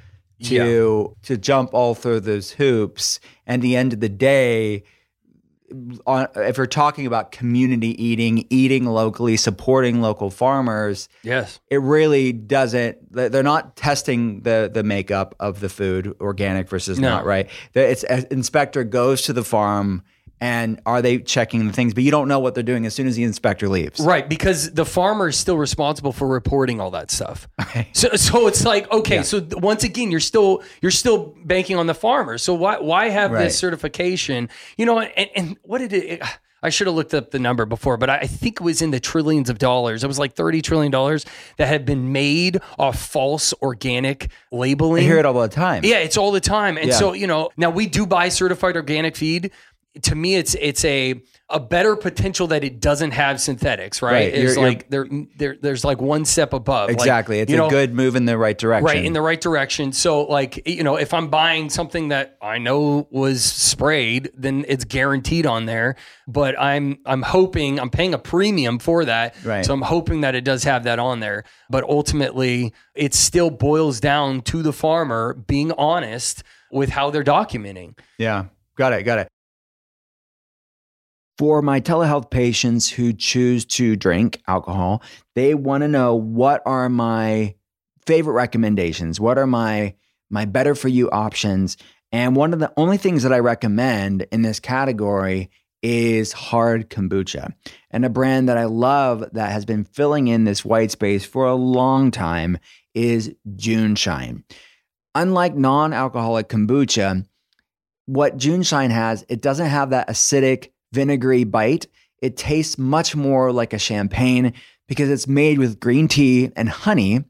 to to jump all through those hoops. And the end of the day, on, if you're talking about community eating, eating locally, supporting local farmers, Yes. it really doesn't they're not testing the the makeup of the food organic versus No. not right The- it's uh, inspector goes to the farm and are they checking the things but you don't know what they're doing as soon as the inspector leaves Right, because the farmer is still responsible for reporting all that stuff. Okay. So, so it's like okay, so once again, you're still you're still banking on the farmer. So why why have Right. this certification? You know, and, and what did it? I should have looked up the number before, but I I think it was in the trillions of dollars. It was like thirty trillion dollars that had been made off false organic labeling. i hear it all the time Yeah, it's all the time. And Yeah. so, you know, now we do buy certified organic feed. To me, it's it's a a better potential that it doesn't have synthetics, right? Right. It's You're- like there, there there's like one step above. Like, exactly it's you a know, good move in the right direction right in the right direction. So like, you know, if I'm buying something that I know was sprayed, then it's guaranteed on there. But I'm I'm hoping I'm paying a premium for that. Right. So I'm hoping that it does have that on there. But ultimately, it still boils down to the farmer being honest with how they're documenting. yeah got it got it For my telehealth patients who choose to drink alcohol, they want to know what are my favorite recommendations? What are my my better for you options? And one of the only things that I recommend in this category is hard kombucha. And a brand that I love that has been filling in this white space for a long time is JuneShine. Unlike non-alcoholic kombucha, what JuneShine has, it doesn't have that acidic, vinegary bite. It tastes much more like a champagne because it's made with green tea and honey,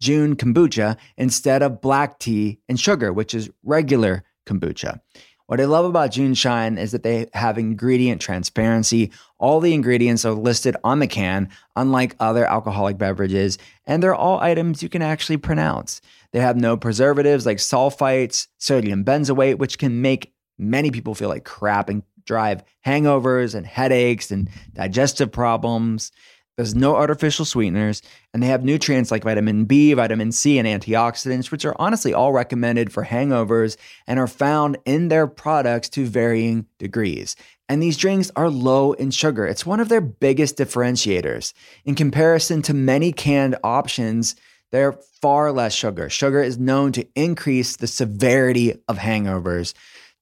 jun kombucha, instead of black tea and sugar, which is regular kombucha. What I love about JuneShine is that they have ingredient transparency. All the ingredients are listed on the can, unlike other alcoholic beverages, and they're all items you can actually pronounce. They have no preservatives like sulfites, sodium benzoate, which can make many people feel like crap and drive hangovers and headaches and digestive problems. There's no artificial sweeteners, and they have nutrients like vitamin B, vitamin C, and antioxidants, which are honestly all recommended for hangovers and are found in their products to varying degrees. And these drinks are low in sugar. It's one of their biggest differentiators. In comparison to many canned options, they're far less sugar. Sugar is known to increase the severity of hangovers.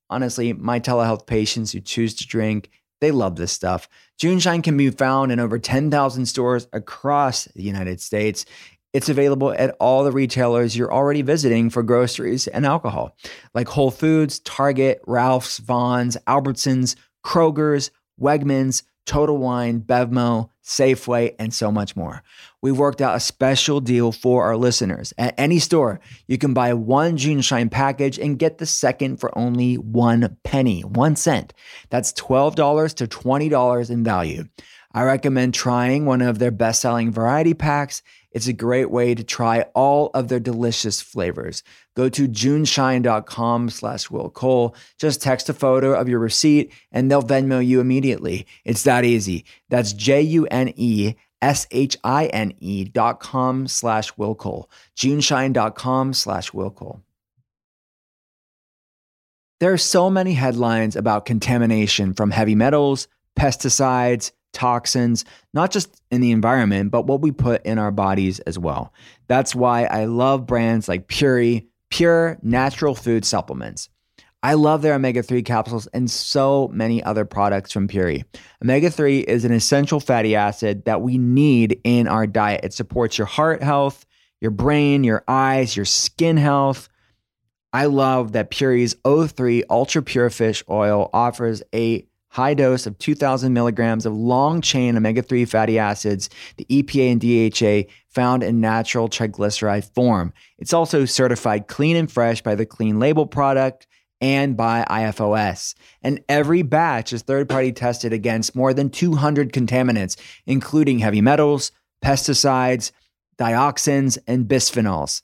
Honestly, my telehealth patients who choose to drink, they love this stuff. JuneShine can be found in over 10,000 stores across the United States. It's available at all the retailers you're already visiting for groceries and alcohol, like Whole Foods, Target, Ralph's, Vons, Albertsons, Kroger's, Wegmans, Total Wine, Bevmo, Safeway, and so much more. We've worked out a special deal for our listeners. At any store, you can buy one JuneShine package and get the second for only one penny, one cent. That's $12 to $20 in value. I recommend trying one of their best selling variety packs. It's a great way to try all of their delicious flavors. Go to juneshine.com slash Will Cole. Just text a photo of your receipt and they'll Venmo you immediately. It's that easy. That's J U N E S H I N E dot com slash Will Cole. Juneshine.com slash Will Cole. There are so many headlines about contamination from heavy metals, pesticides, toxins, not just in the environment, but what we put in our bodies as well. That's why I love brands like Puori, pure natural food supplements. I love their omega 3 capsules and so many other products from Puori. Omega 3 is an essential fatty acid that we need in our diet. It supports your heart health, your brain, your eyes, your skin health. I love that Puori's O3 Ultra Pure Fish Oil offers a high dose of 2,000 milligrams of long chain omega 3 fatty acids, the EPA and DHA found in natural triglyceride form. It's also certified clean and fresh by the Clean Label Project and by IFOS. And every batch is third party tested against more than 200 contaminants, including heavy metals, pesticides, dioxins, and bisphenols.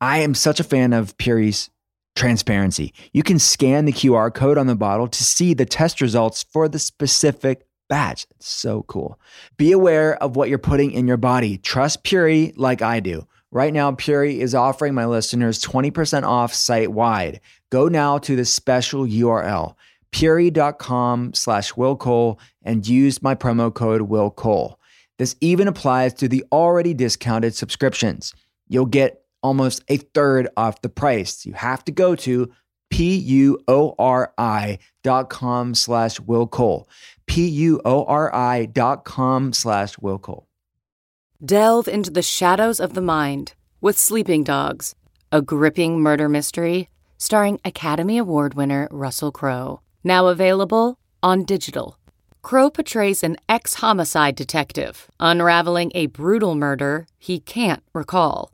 I am such a fan of Puori's transparency. You can scan the QR code on the bottle to see the test results for the specific batch. It's so cool. Be aware of what you're putting in your body. Trust Puori like I do. Right now, Puori is offering my listeners 20% off site wide. Go now to the special URL, puori.com slash Will Cole, and use my promo code Will Cole. This even applies to the already discounted subscriptions. You'll get almost a third off the price. You have to go to P-U-O-R-I dot com slash Will Cole. P-U-O-R-I dot com slash Will Cole. Delve into the shadows of the mind with Sleeping Dogs, a gripping murder mystery starring Academy Award winner Russell Crowe. Now available on digital. Crowe portrays an ex homicide detective unraveling a brutal murder he can't recall.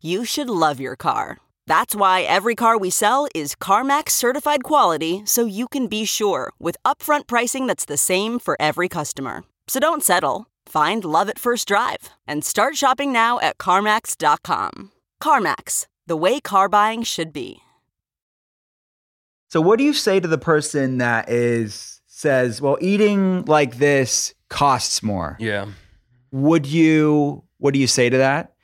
you should love your car. That's why every car we sell is CarMax certified quality so you can be sure with upfront pricing that's the same for every customer. So don't settle. Find love at first drive and start shopping now at CarMax.com. CarMax, the way car buying should be. So what do you say to the person that is says, well, eating like this costs more? Yeah. Would you what do you say to that?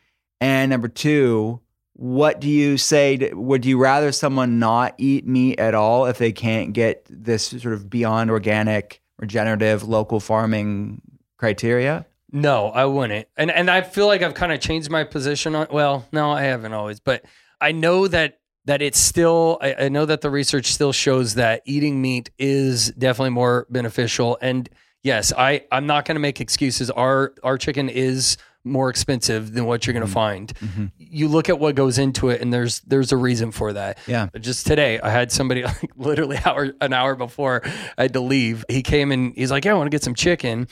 And number two, what do you say? To, would you rather someone not eat meat at all if they can't get this sort of beyond organic, regenerative, local farming criteria? No, I wouldn't. And and I feel like I've kind of changed my position on well, no, I haven't always, but I know that that it's still I, I know that the research still shows that eating meat is definitely more beneficial. And yes, I, I'm not gonna make excuses. Our our chicken is more expensive than what you're going to Mm-hmm. find. You look at what goes into it, and there's there's a reason for that. Yeah. Just today, I had somebody like literally hour an hour before I had to leave. He came and he's like, "Yeah, I want to get some chicken,"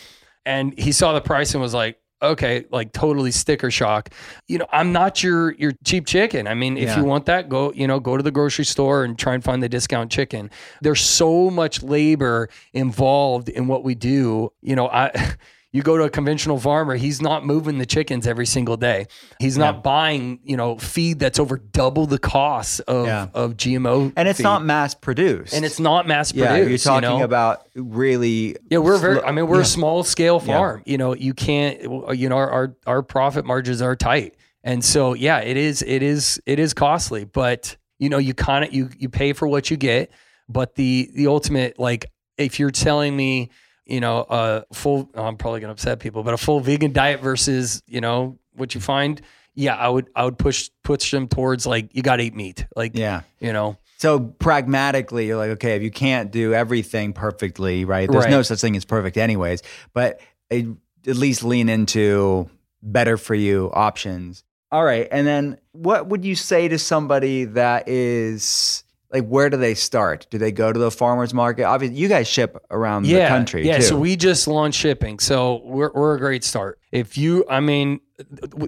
and he saw the price and was like. Okay, like totally sticker shock. You know, I'm not your your cheap chicken. I mean, if Yeah. you want that, go, you know, go to the grocery store and try and find the discount chicken. There's so much labor involved in what we do. You know, I you go to a conventional farmer, he's not moving the chickens every single day. He's not buying, you know, feed that's over double the cost of Yeah. of GMO. And it's feed. not mass produced. and it's not mass produced. you're talking you know? about really Yeah, we're very. I mean, we're yeah. a small scale farm. You know, you can't. You know, our, our our profit margins are tight, and so yeah, it is. It is. It is costly, but you know, you kind of you you pay for what you get. But the the ultimate, like, if you're telling me, you know, a full, oh, I'm probably gonna upset people, but a full vegan diet versus you know what you find. Yeah, I would I would push push them towards like you got to eat meat, like Yeah. you know, So pragmatically, you're like, okay, if you can't do everything perfectly, right? There's Right. no such thing as perfect, anyways. But at least lean into better for you options. All right. And then what would you say to somebody that is like where do they start? Do they go to the farmers market? Obviously, you guys ship around the country Yeah, too. so we just launched shipping. So we're, we're a great start. If you, I mean,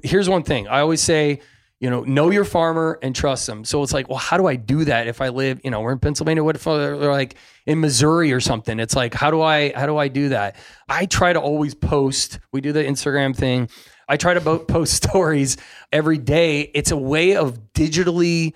here's one thing I always say, you know, know your farmer and trust them. So it's like, well, how do I do that if I live, you know, we're in Pennsylvania, what if they're like in Missouri or something? It's like, how do I, how do I do that? I try to always post, we do the Instagram thing. I try to post stories every day. It's a way of digitally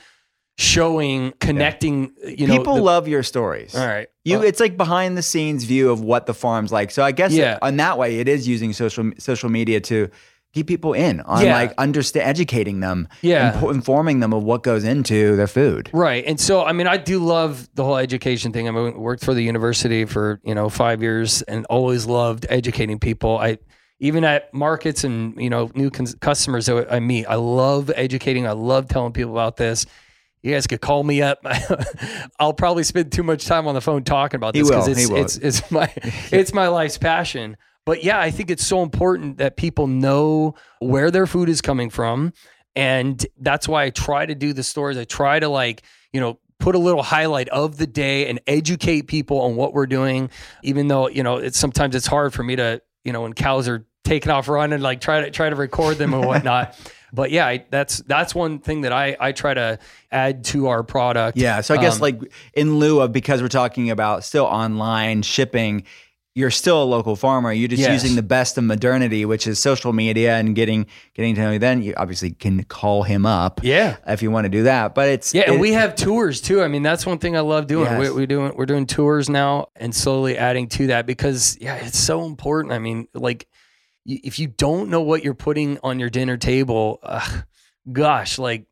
showing, connecting, you know, People the- love your stories. all right. You, Well, it's like behind the scenes view of what the farm's like. So I guess Yeah. in that way, it is using social social media to keep people in on Yeah. like understand, educating them, Yeah. informing them of what goes into their food. Right. And so, I mean, I do love the whole education thing. I mean, worked for the university for, you know, five years and always loved educating people. I, even at markets and, you know, new cons- customers that I meet, I love educating. I love telling people about this. You guys could call me up. I'll probably spend too much time on the phone talking about this will. it's, it's, it's my, it's my life's passion. But yeah, I think it's so important that people know where their food is coming from. And that's why I try to do the stories. I try to like, you know, put a little highlight of the day and educate people on what we're doing, even though, you know, it's sometimes it's hard for me to, you know, when cows are taking off running, like try to try to record them and whatnot. But yeah, I, that's that's one thing that I I try to add to our product. Yeah. So I guess Um, like in lieu of because we're talking about still online shipping, you're still a local farmer. You're just Yes. using the best of modernity, which is social media and getting getting to know you. Then you obviously can call him up. Yeah. If you want to do that. But it's Yeah, and we have tours too. I mean, that's one thing I love doing. Yes. We, we doing we're doing tours now and slowly adding to that because yeah, it's so important. I mean, like if you don't know what you're putting on your dinner table, uh, gosh, like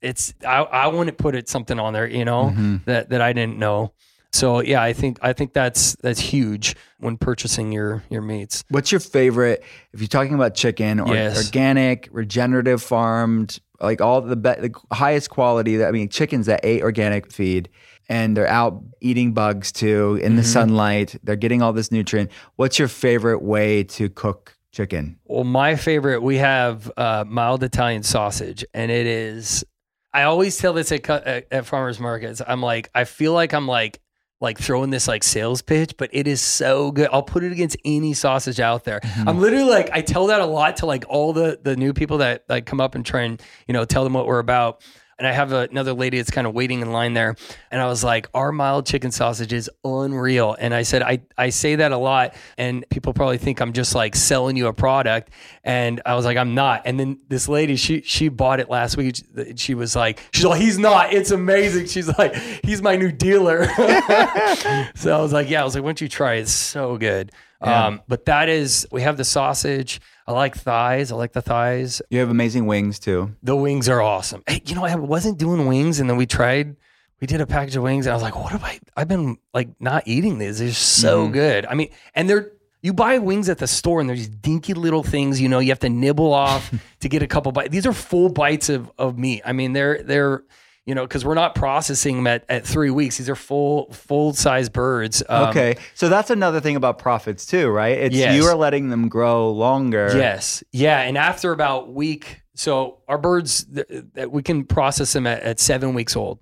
it's I I wouldn't put it something on there, you know, Mhm. that that I didn't know. So yeah, I think I think that's that's huge when purchasing your your meats. What's your favorite? If you're talking about chicken or Yes. organic, regenerative farmed, like all the, be- the highest quality. That I mean, chickens that ate organic feed and they're out eating bugs too in the Mhm. sunlight. They're getting all this nutrient. What's your favorite way to cook chicken? Well, my favorite, we have uh, mild Italian sausage, and it is. I always tell this at, at at farmers markets. I'm like, I feel like I'm like like throwing this like sales pitch, but it is so good. I'll put it against any sausage out there. I'm literally like, I tell that a lot to like all the the new people that like come up and try and you know tell them what we're about. And I have another lady that's kind of waiting in line there. And I was like, our mild chicken sausage is unreal. And I said, I, I say that a lot. And people probably think I'm just like selling you a product. And I was like, I'm not. And then this lady, she she bought it last week. She was like, she's like, he's not. It's amazing. She's like, he's my new dealer. so I was like, yeah, I was like, why don't you try it? It's so good. Yeah. Um, but that is, we have the sausage. I like thighs. I like the thighs. You have amazing wings too. The wings are awesome. Hey, you know, I wasn't doing wings, and then we tried. We did a package of wings, and I was like, "What have I? I've been like not eating these. They're so Mhm. good. I mean, and they're you buy wings at the store, and they're these dinky little things. You know, you have to nibble off to get a couple bites. These are full bites of of meat. I mean, they're they're you know because we're not processing them at, at three weeks. These are full full size birds. Um, okay, so that's another thing about profits too, right? It's Yes. you are letting them grow longer. Yes. Yeah. And after about week, so our birds th- that we can process them at, at seven weeks old.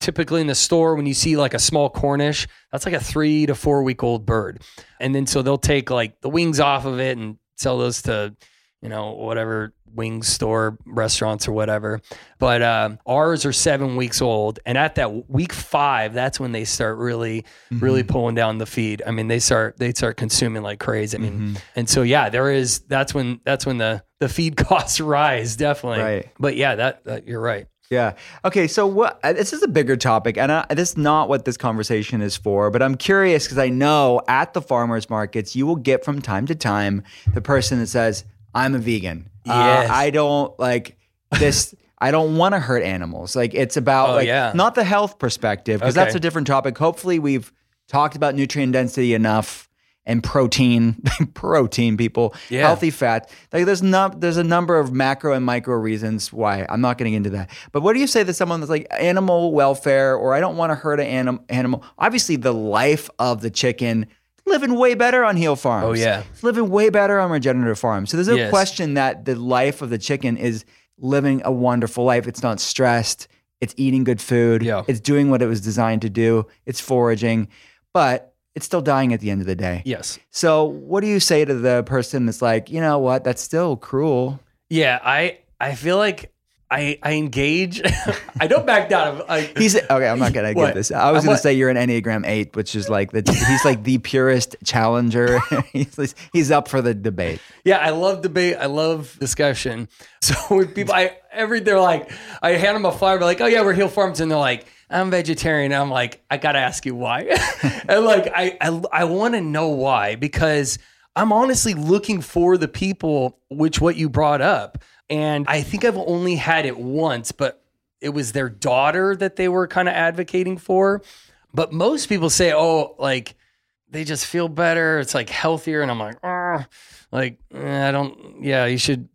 Typically in the store, when you see like a small Cornish, that's like a three to four week old bird. And then so they'll take like the wings off of it and sell those to, you know, whatever wing store, restaurants or whatever. But um, ours are seven weeks old. And at that week five, that's when they start really, really pulling down the feed. I mean, they start, they start consuming like crazy. I mean, and so, yeah, there is, that's when, that's when the, the feed costs rise definitely. Right. But yeah, that, that you're right. Yeah. Okay. So what? uh, This is a bigger topic, and I, this is not what this conversation is for. But I'm curious because I know at the farmers markets you will get from time to time the person that says, "I'm a vegan. Uh, I don't like this." I don't want to hurt animals. Like it's about Oh, like yeah. not the health perspective because that's a different topic. Hopefully, we've talked about nutrient density enough and protein, protein people, Yeah. healthy fat. Like there's not there's a number of macro and micro reasons why. I'm not getting into that. But what do you say to someone that's like animal welfare or I don't want to hurt an anim- animal? Obviously, the life of the chicken living way better on Heal Farms. Oh, yeah. It's living way better on regenerative farms. So there's no Yes. question that the life of the chicken is living a wonderful life. It's not stressed. It's eating good food. Yeah. It's doing what it was designed to do. It's foraging, but it's still dying at the end of the day. Yes. So what do you say to the person that's like, you know what, that's still cruel? Yeah, I I feel like I I engage. I don't back down. I, He's okay. I'm not gonna What? give this. I was I'm gonna what? say you're an Enneagram Eight, which is like the he's like the purest challenger. he's he's up for the debate. Yeah, I love debate. I love discussion. So when people, I every they're like, I hand them a flyer, be like, oh yeah, we're Heal Farms, and they're like, I'm vegetarian. And I'm like, I gotta ask you why, and like, I I, I want to know why because I'm honestly looking for the people, which what you brought up, and I think I've only had it once, but it was their daughter that they were kind of advocating for. But most people say, oh, like they just feel better. It's like healthier. And I'm like, "Ah." like, eh, I don't, yeah, you should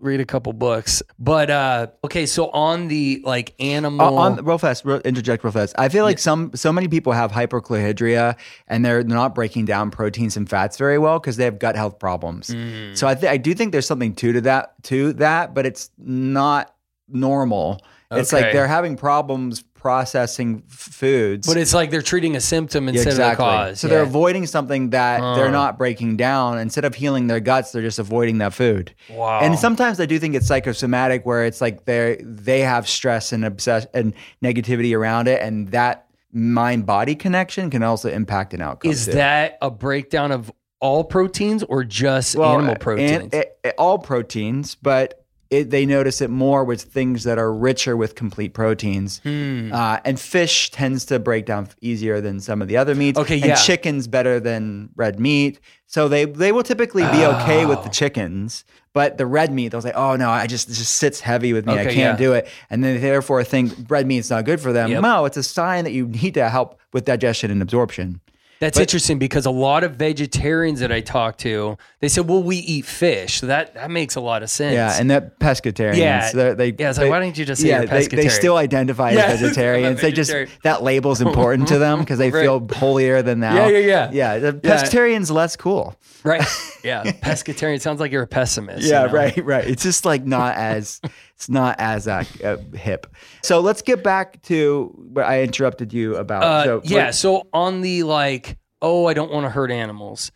read a couple books. But, uh, okay. So on the like animal, Uh, on real fast, real, interject real fast. I feel like some so many people have hypochlorhydria and they're not breaking down proteins and fats very well because they have gut health problems. Mm. So I th- I do think there's something to to that to that, but it's not normal. It's like they're having problems processing f- foods. but it's like they're treating a symptom instead of the cause. So they're Yeah. avoiding something that they're not breaking down. Instead of healing their guts, they're just avoiding that food. Wow. And sometimes I do think it's psychosomatic, where it's like they they have stress and obsess and negativity around it, and that mind body connection can also impact an outcome. is too. that a breakdown of all proteins or just animal and- proteins? it- it- all proteins, but it, they notice it more with things that are richer with complete proteins. Hmm. Uh, and fish tends to break down easier than some of the other meats. Okay, and chicken's better than red meat. So they they will typically be okay with Oh. the chickens, but the red meat they'll say, "Oh no, I just it just sits heavy with me. I can't yeah. do it." And then they therefore think red meat's not good for them. Yep. No, it's a sign that you need to help with digestion and absorption. That's But- interesting because a lot of vegetarians that I talk to, they said, "Well, we eat fish." So that that makes a lot of sense. Yeah, and that pescatarians. Yeah. they're- Yeah, it's like, they- why didn't you just say yeah, they, they still identify Yeah, as vegetarians. They just that label's important to them because they Right. feel holier than thou. Yeah, yeah, yeah. Yeah, the Yeah. pescatarian's less cool. right. Yeah, pescatarian sounds like you're a pessimist. you Yeah, know? right, right. It's just like not as it's not as uh, uh, hip. So let's get back to what I interrupted you about. Uh, so yeah. what- So on the like, oh, I don't want to hurt animals.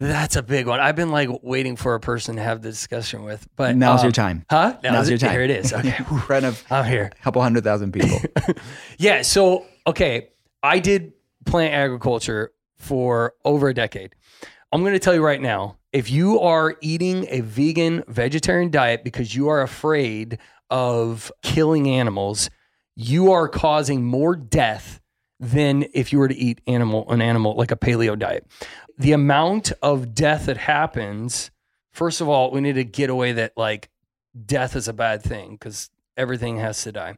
That's a big one. I've been like waiting for a person to have the discussion with, but now's um, your time. Huh? Now's your it- time. Here it is. Okay. in front of I'm here. a couple hundred thousand people. Yeah. So, okay, I did plant agriculture for over a decade. I'm going to tell you right now if you are eating a vegan, vegetarian diet because you are afraid of killing animals, you are causing more death than if you were to eat animal an animal like a paleo diet. The amount of death that happens, first of all, we need to get away that like death is a bad thing because everything has to die.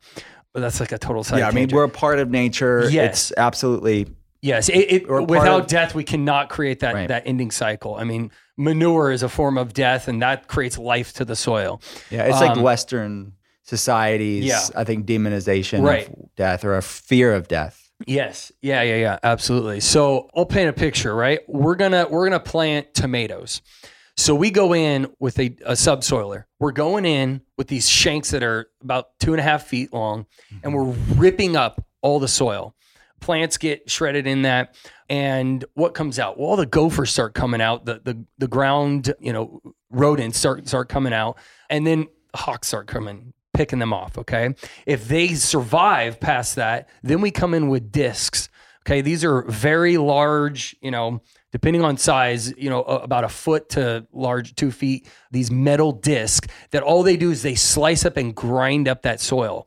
But that's like a total side yeah, I mean we're a part of nature. Yes. It's absolutely Yes, it, it, without of- death, we cannot create that Right. that ending cycle. I mean, manure is a form of death, and that creates life to the soil. Yeah, it's like Um, Western societies. Yeah. I think demonization Right. of death or a fear of death. Yes, yeah, yeah, yeah, absolutely. So I'll paint a picture. Right, we're gonna we're gonna plant tomatoes. So we go in with a, a subsoiler. We're going in with these shanks that are about two and a half feet long, and we're ripping up all the soil. Plants get shredded in that, and what comes out? Well, all the gophers start coming out. The the the ground, you know, rodents start start coming out, and then hawks start coming, picking them off. Okay, if they survive past that, then we come in with discs. Okay, these are very large, you know, depending on size, you know, about a foot to large, two feet. These metal discs that all they do is they slice up and grind up that soil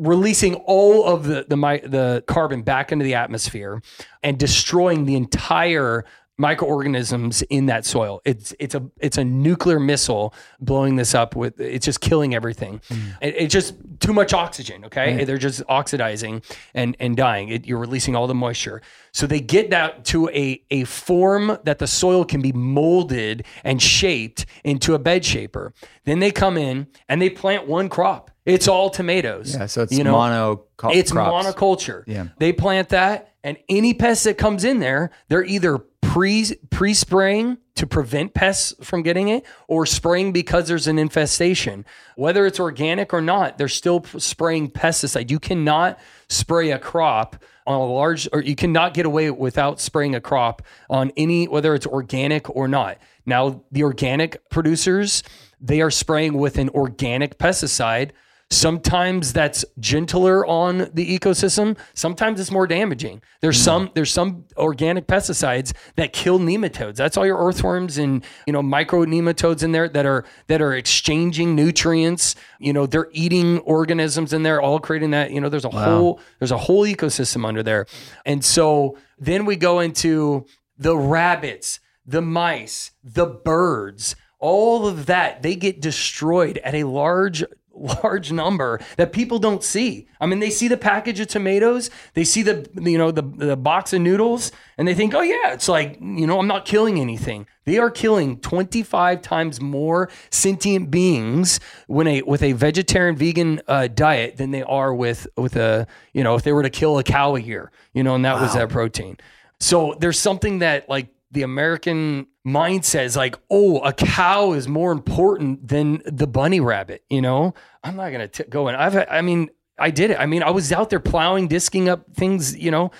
releasing all of the the the carbon back into the atmosphere and destroying the entire microorganisms in that soil. It's it's a it's a nuclear missile blowing this up with it's just killing everything. Mm. It, it's just too much oxygen. Okay, they're just oxidizing and and dying. It, you're releasing all the moisture. So they get that to a a form that the soil can be molded and shaped into a bed shaper. Then they come in and they plant one crop. It's all tomatoes. Yeah, so it's you know? mono It's crops. monoculture. Yeah. They plant that, and any pest that comes in there, they're either pre pre spraying to prevent pests from getting it, or spraying because there's an infestation. Whether it's organic or not, they're still spraying pesticide. You cannot spray a crop on a large, or you cannot get away without spraying a crop on any, whether it's organic or not. Now, the organic producers, they are spraying with an organic pesticide. Sometimes that's gentler on the ecosystem. Sometimes it's more damaging. There's mm. some there's some organic pesticides that kill nematodes. That's all your earthworms and you know micro nematodes in there that are that are exchanging nutrients. You know they're eating organisms in there, all creating that. You know there's a whole there's a whole ecosystem under there, and so then we go into the rabbits, the mice, the birds. All of that they get destroyed at a large large number that people don't see. I mean, they see the package of tomatoes, they see the you know the the box of noodles, and they think, oh yeah, it's like you know I'm not killing anything. They are killing 25 times more sentient beings when a with a vegetarian vegan uh, diet than they are with with a you know if they were to kill a cow a year, you know, and that was that protein. So there's something that like the American mindset is like, oh, a cow is more important than the bunny rabbit. You know, I'm not gonna t- go in. I've, I mean, I did it. I mean, I was out there plowing, disking up things. You know,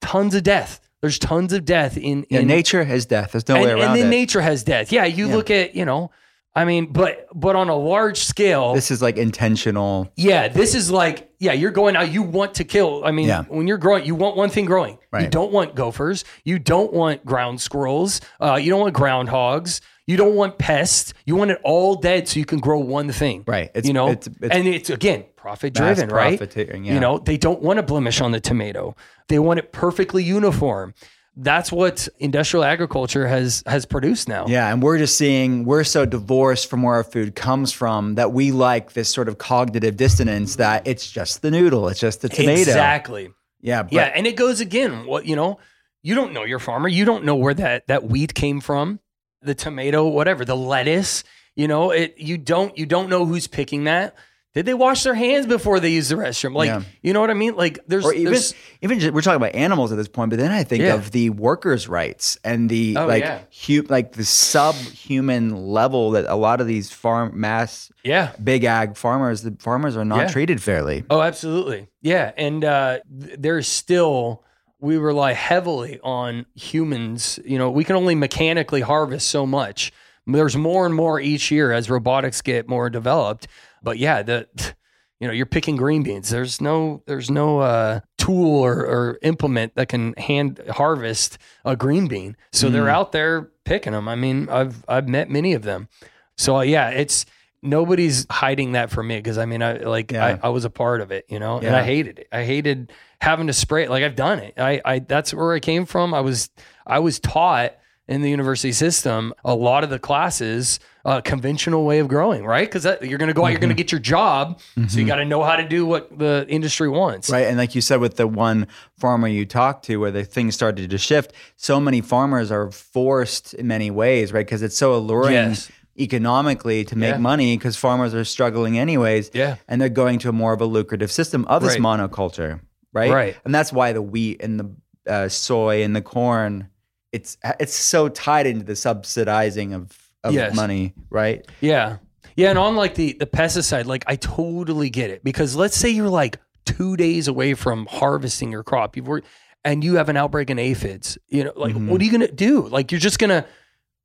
tons of death. There's tons of death in, Yeah, in nature has death. There's no and, way around it. and then nature has death. Yeah, you Yeah. look at you know, I mean, but but on a large scale, this is like intentional. yeah, this is like, yeah, you're going out. You want to kill. I mean, Yeah. when you're growing, you want one thing growing. Right. You don't want gophers. You don't want ground squirrels. Uh, you don't want groundhogs. You don't want pests. You want it all dead so you can grow one thing. Right. It's- you know, it's- it's and it's again profit driven, right? yeah. You know, they don't want a blemish on the tomato. They want it perfectly uniform. That's what industrial agriculture has has produced now. Yeah, and we're just seeing we're so divorced from where our food comes from that we like this sort of cognitive dissonance that it's just the noodle, it's just the tomato. Exactly. Yeah, but yeah, and it goes again. What you know, you don't know your farmer. You don't know where that that wheat came from, the tomato, whatever, the lettuce. You know, it. You don't. You don't know who's picking that. Did they wash their hands before they use the restroom? Like, Yeah. you know what I mean? Like, there's, or even there's even just, we're talking about animals at this point, but then I think Yeah. of the workers' rights and the Oh, like yeah. hu- like the subhuman level that a lot of these farm mass yeah. big ag farmers the farmers are not treated fairly. Oh, absolutely. Yeah. And uh, there's still, we rely heavily on humans. You know, we can only mechanically harvest so much. There's more and more each year as robotics get more developed. But yeah, the, you know, you're picking green beans. There's no, there's no uh, tool or, or implement that can hand harvest a green bean. So they're out there picking them. I mean, I've, I've met many of them. So uh, yeah, it's, nobody's hiding that from me because I mean, I like Yeah. I, I was a part of it, you know, and I hated it. I hated having to spray it. Like I've done it. I, I that's where I came from. I was I was taught in the university system a lot of the classes uh, conventional way of growing, right? Because you're going to go out, you're going to get your job, so you got to know how to do what the industry wants. Right. And like you said, with the one farmer you talked to where the things started to shift, so many farmers are forced in many ways, right? Because it's so alluring Yes. economically to make Yeah. money because farmers are struggling anyways. Yeah. And they're going to a more of a lucrative system of this Right. monoculture, right? Right. And that's why the wheat and the uh, soy and the corn, it's it's so tied into the subsidizing of, of Yes. money, right? Yeah. Yeah. And on like the, the pesticide, like I totally get it because let's say you're like two days away from harvesting your crop. You've worked and you have an outbreak in aphids, you know, like mm-hmm. what are you going to do? Like you're just going to,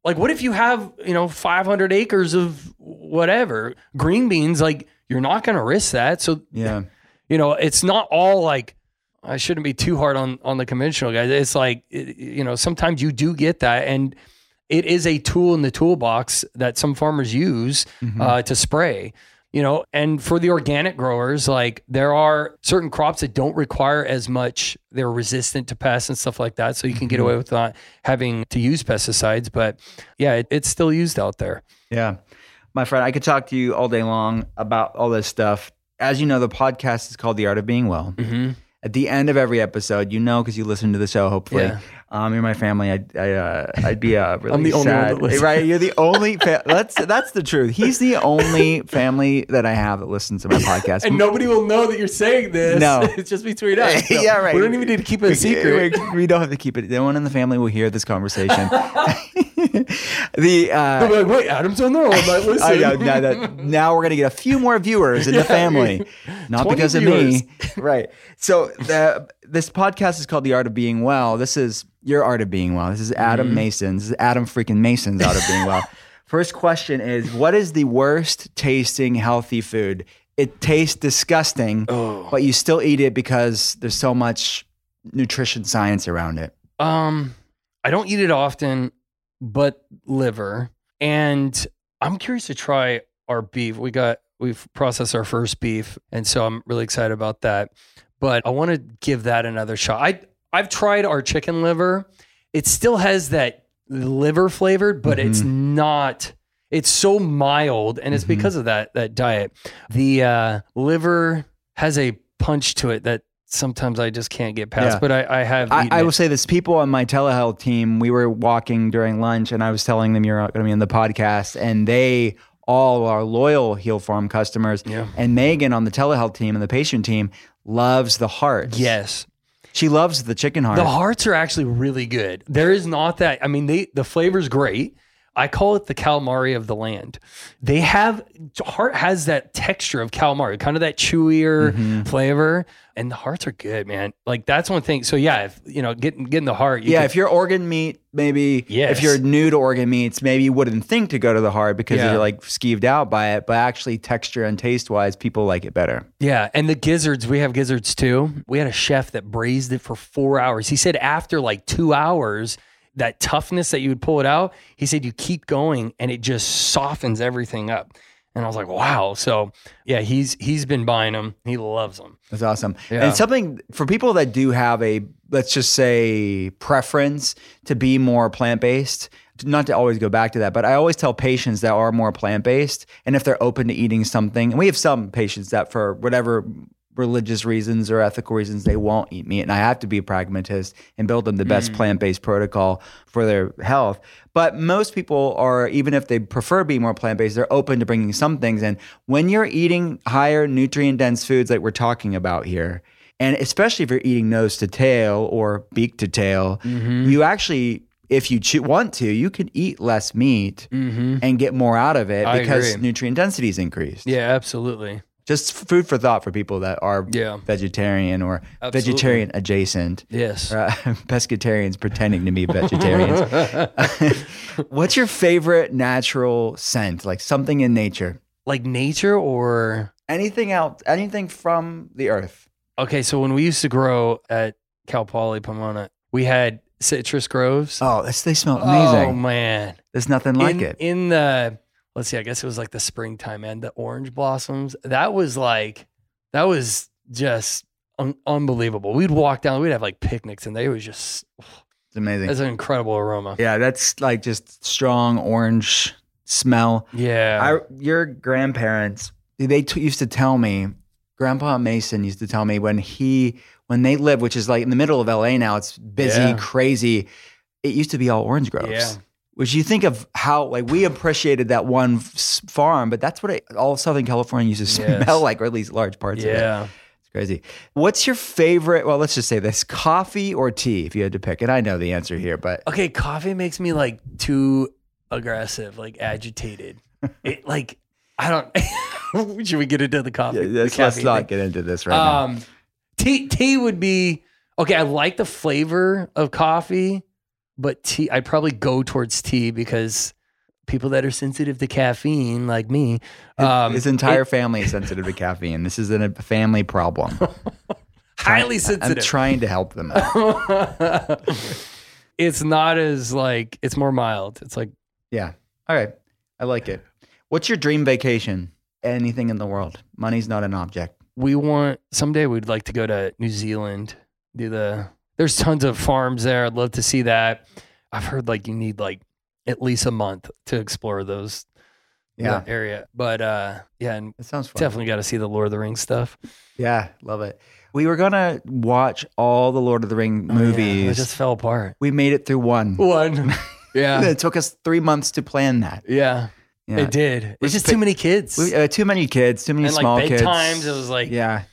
like, what if you have, you know, 500 acres of whatever green beans? Like you're not going to risk that. So, Yeah. you know, it's not all like, I shouldn't be too hard on on the conventional guys. It's like it- you know, sometimes you do get that, and it is a tool in the toolbox that some farmers use uh, to spray. You know, and for the organic growers, like there are certain crops that don't require as much. They're resistant to pests and stuff like that, so you can get away with not having to use pesticides. But yeah, it, it's still used out there. Yeah. My friend, I could talk to you all day long about all this stuff. As you know, the podcast is called The Art of Being Well. Mm-hmm. At the end of every episode, you know, because you listen to the show, hopefully, Yeah. Um, you're my family. I'd, I, uh, I'd be uh, really I'm the only one sad. that right? You're the only. Fa- that's that's the truth. He's the only family that I have that listens to my podcast. And nobody will know that you're saying this. No. it's just between us. So yeah, right. We don't even need to keep it a secret. We, we don't have to keep it. No one in the family will hear this conversation. the uh, They'll be like, wait, Adam's on there. I might listen. I know, now, that, now we're gonna get a few more viewers in the family, not 20 because viewers. of me, right? So the, this podcast is called "The Art of Being Well." This is your art of being well. This is Adam Mm-hmm. Mason. This is Adam freaking Mason's art of being well. First question is: What is the worst tasting healthy food? It tastes disgusting, Oh. but you still eat it because there's so much nutrition science around it. Um, I don't eat it often, but liver. And I'm curious to try our beef. We got we've processed our first beef, and so I'm really excited about that. But I want to give that another shot. I I've tried our chicken liver. It still has that liver flavored, but it's not. It's so mild, and it's because of that that diet. The uh, liver has a punch to it that sometimes I just can't get past. Yeah. But I, I have. I, I it. will say this: people on my telehealth team, we were walking during lunch, and I was telling them you're going to be on the podcast, and they all are loyal Heal Farm customers. Yeah. And Megan on the telehealth team and the patient team loves the hearts. Yes. she loves the chicken heart. The hearts are actually really good. There is not that. I mean, they the flavor's great. I call it the calamari of the land. They have heart has that texture of calamari, kind of that chewier Mm-hmm. flavor, and the hearts are good, man. Like that's one thing. So yeah, if you know, getting getting the heart. Yeah, could- if you're organ meat, maybe Yes. if you're new to organ meats, maybe you wouldn't think to go to the heart because Yeah. you're like skeeved out by it. But actually, texture and taste wise, people like it better. Yeah, and the gizzards, we have gizzards too. We had a chef that braised it for four hours. He said after like two hours, that toughness that you would pull it out, he said you keep going and it just softens everything up. And I was like, wow. So yeah, he's he's been buying them. He loves them. That's awesome. Yeah. And something for people that do have a, let's just say, preference to be more plant based, not to always go back to that, but I always tell patients that are more plant based, and if they're open to eating something, and we have some patients that for whatever religious reasons or ethical reasons they won't eat meat. And I have to be a pragmatist and build them the best mm. plant-based protocol for their health. But most people are even if they prefer being more plant-based they're open to bringing some things in. When you're eating higher nutrient dense foods like we're talking about here and especially if you're eating nose to tail or beak to tail mm-hmm. you actually if you cho- want to you can eat less meat mm-hmm. and get more out of it I because agree. nutrient density is increased. Yeah, absolutely. Just food for thought for people that are Yeah. vegetarian or Absolutely. vegetarian adjacent. Yes. Uh, pescatarians pretending to be vegetarians. What's your favorite natural scent? Like something in nature? Like nature or Anything out? Anything from the earth? okay, so when we used to grow at Cal Poly Pomona, we had citrus groves. Oh, they smell amazing. Oh man. There's nothing like in, it. in the let's see, I guess it was like the springtime and the orange blossoms. That was like that was just un- unbelievable. We'd walk down, we'd have like picnics, and they was just It's amazing. that's an incredible aroma. yeah, that's like just strong orange smell. Yeah, I, your grandparents, they t- used to tell me, Grandpa Mason used to tell me when he, when they lived, which is like in the middle of LA now, it's busy, Yeah. crazy. It used to be all orange groves. Yeah. Which you think of how, like, we appreciated that one farm, but that's what it, all Southern California used to Yes. smell like, or at least large parts of it. yeah. It's crazy. What's your favorite? Well, let's just say this coffee or tea, if you had to pick. And I know the answer here, but Okay, coffee makes me like too aggressive, like agitated. it like I don't. Should we get into the coffee? yeah, the let's, not thing? get into this right now. Um, tea tea would be okay. I like the flavor of coffee, but tea I'd probably go towards tea because people that are sensitive to caffeine, like me, um, His entire it- family is sensitive to caffeine. This is a family problem. highly I'm sensitive. trying to help them. out. it's not as like it's more mild. It's like yeah. All right. I like it. What's your dream vacation? Anything in the world. Money's not an object. we want someday we'd like to go to New Zealand. Do the there's tons of farms there. I'd love to see that. I've heard like you need like at least a month to explore those Yeah. that area. But uh, yeah, and That sounds fun. definitely got to see the Lord of the Rings stuff. Yeah, love it. We were gonna watch all the Lord of the Ring Oh, yeah, movies. it just fell apart. we made it through one. One. yeah. It took us three months to plan that. Yeah. Yeah. It did. It's just pick- too many kids. We, uh, too many kids, too many and small like kids. times, it was like, yeah.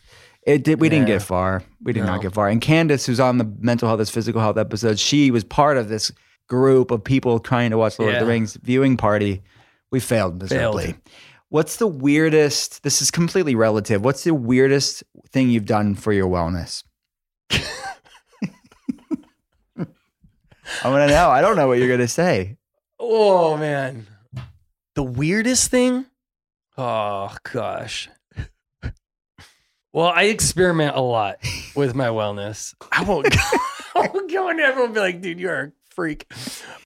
It did. We didn't get far. We did not get far. And Candace, who's on the mental health is physical health episode, she was part of this group of people trying to watch Lord of the Rings viewing party. We failed miserably. Failed. What's the weirdest? This is completely relative. What's the weirdest thing you've done for your wellness? I want to know. I don't know what you're gonna say. oh man. The weirdest thing? Oh gosh. Well, I experiment a lot with my wellness. I won't go, I won't go and everyone will be like, dude, you're a freak.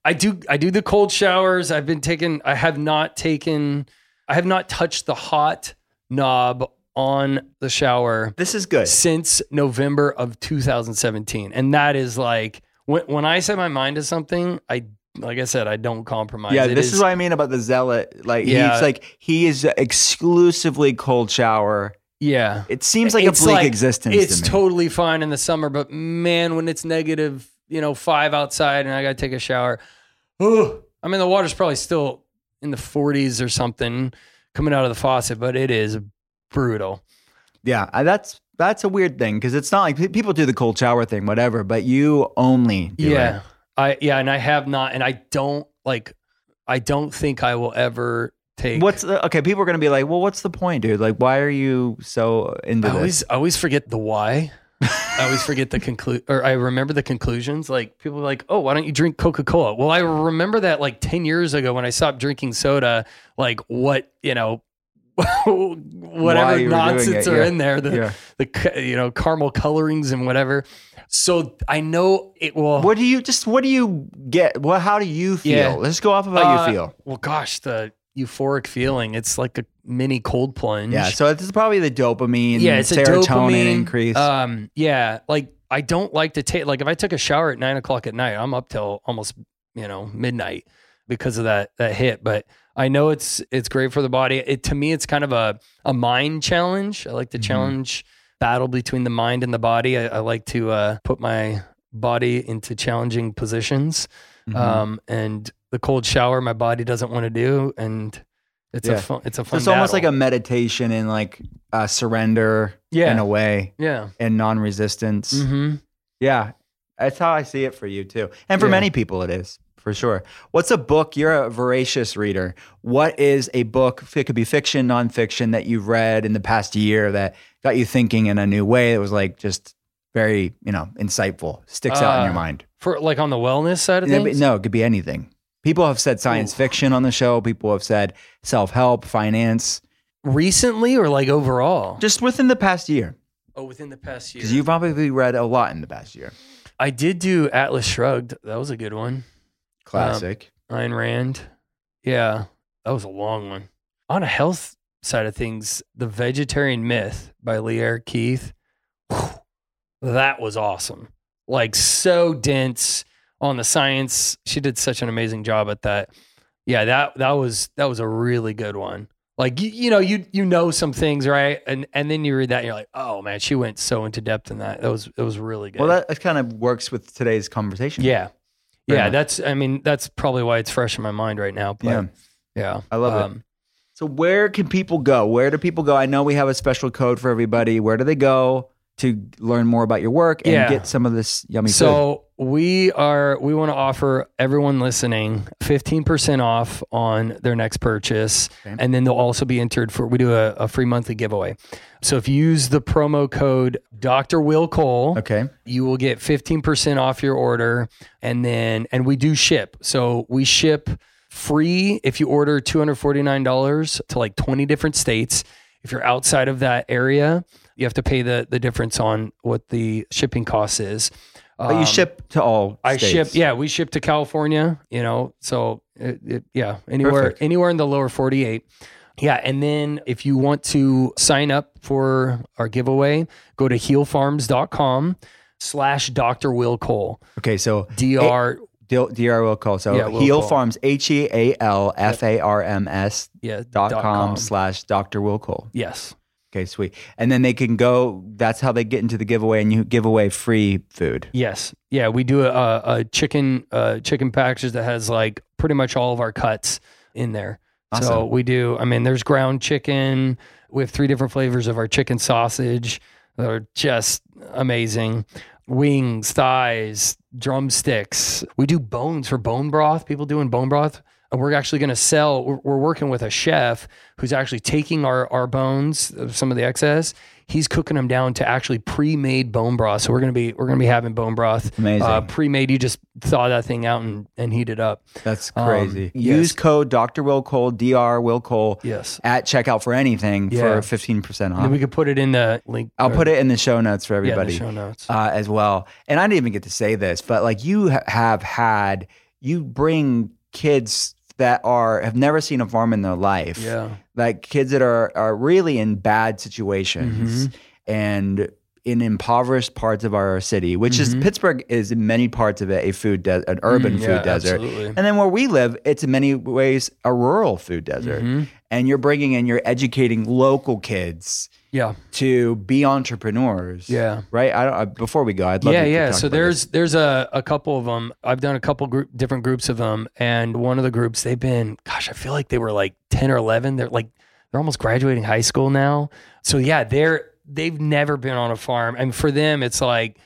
I do I do the cold showers. I've been taking I have not taken I have not touched the hot knob on the shower This is good. since November of 2017. And that is like when when I set my mind to something, I like I said, I don't compromise. Yeah, It this is, what I mean about the zealot. Like Yeah. he's like he is exclusively cold shower. Yeah. It seems like It's a bleak like- existence. It's to totally fine in the summer, but man, when it's negative, you know, five outside and I gotta take a shower, ugh. I mean the water's probably still in the 40s or something coming out of the faucet, but it is brutal. Yeah, that's that's a weird thing because it's not like people do the cold shower thing, whatever, but you only do yeah. it. I yeah, and I have not and I don't like I don't think I will ever take What's the, okay? People are gonna be like, well, what's the point, dude? Like, why are you so into I this? I always forget the why. I always forget the conclude or I remember the conclusions. Like people are like, oh, why don't you drink Coca Cola? Well, I remember that like ten years ago when I stopped drinking soda. Like what you know, whatever you were doing nonsense are yeah. in there. The Yeah. the you know caramel colorings and whatever. So I know it will. What do you just? What do you get? What? How do you feel? Yeah. Let's go off of how Uh, you feel. Well, gosh, the euphoric feeling. It's like a mini cold plunge. Yeah. So this is probably the dopamine. yeah, it's a serotonin dopamine increase. Um, yeah, like I don't like to take like if I took a shower at nine o'clock at night, I'm up till almost you know midnight because of that that hit. But I know it's it's great for the body. It to me, it's kind of a a mind challenge. I like to Mhm. challenge battle between the mind and the body. I, I like to uh, put my body into challenging positions. Mhm. Um, and the cold shower, my body doesn't want to do, and it's Yeah. a fun. It's a So fun. it's almost like a meditation and like uh, surrender yeah, in a way yeah. and non-resistance. Mm-hmm. Yeah, that's how I see it for you too, and for Yeah. many people it is for sure. What's a book? You're a voracious reader. What is a book? It could be fiction, nonfiction that you've read in the past year that got you thinking in a new way. That was like just very, you know, insightful. Sticks out in your Uh, mind. For like on the wellness side of things. No, it could be anything. People have said science Ooh. fiction on the show. People have said self help, finance, recently or like overall? just within the past year. oh, within the past year. Because you've probably read a lot in the past year. I did do Atlas Shrugged. That was a good one. Classic. Um, Ayn Rand. Yeah, that was a long one. On a health side of things, The Vegetarian Myth by Lierre Keith. whew, that was awesome. Like so dense on the science. She did such an amazing job at that. Yeah, that that was that was a really good one. Like you, you know, you you know some things, right? And and then you read that and you're like, oh man, she went so into depth in that. That was it was really good. well, that, that kind of works with today's conversation. Yeah. Yeah, that's I mean, that's probably why it's fresh in my mind right now. But Yeah. yeah. I love it. Um, So where can people go? Where do people go? I know we have a special code for everybody. Where do they go to learn more about your work and Yeah. get some of this yummy food? So we are we want to offer everyone listening 15% off on their next purchase. Okay. And then they'll also be entered for we do a, a free monthly giveaway. So if you use the promo code Dr. Will Cole, Okay. you will get 15% off your order and then and we do ship so we ship free if you order $249 to like 20 different states if you're outside of that area you have to pay the the difference on what the shipping cost is But you Um, ship to all I states. ship, yeah, we ship to California, you know, so it, it, yeah, anywhere, Perfect. anywhere in the lower 48. Yeah. And then if you want to sign up for our giveaway, go to healfarms.com slash Dr. Will Cole. Okay. So DR, DR Wilco. So Yeah, Wilco. Heal Farms, H E A L F A R M S Yeah. dot dot com com. slash Dr. Will Cole. Yes. Okay, sweet. And then they can go, that's how they get into the giveaway and you give away free food. Yes. Yeah. We do a, a chicken uh, chicken package that has like pretty much all of our cuts in there. So we do. I mean, there's ground chicken. We have three different flavors of our chicken sausage that are just amazing. Wings, thighs, drumsticks. We do bones for bone broth. People doing bone broth. And we're actually going to sell. We're, we're working with a chef who's actually taking our our bones, uh, some of the excess. He's cooking them down to actually pre-made bone broth. So we're gonna be we're gonna be having bone broth, Amazing. uh, pre-made. You just thaw that thing out and, and heat it up. That's Um, crazy. yes. Use code Dr. Will Cole, DR Will Cole Yes. at checkout for anything Yeah. for 15% off. then we could put it in the link. I'll or- put it in the show notes for yeah, everybody. show notes. uh, as well. And I didn't even get to say this, but like you ha- have had, you bring kids that are have never seen a farm in their life. yeah. like kids that are are really in bad situations Mm-hmm. and in impoverished parts of our city, which is Pittsburgh is in many parts of it a food de- an urban Mm, food yeah, desert, absolutely. and then where we live, it's in many ways a rural food desert. Mm-hmm. And you're bringing in, you're educating local kids Yeah. to be entrepreneurs. Yeah. right. I don't. Uh, before we go, I'd love. yeah, to yeah. So there's this. there's a, a couple of them. I've done a couple group different groups of them, and one of the groups they've been, gosh, I feel like they were like ten or eleven. They're like they're almost graduating high school now. So yeah, they're they've never been on a farm, and for them, it's like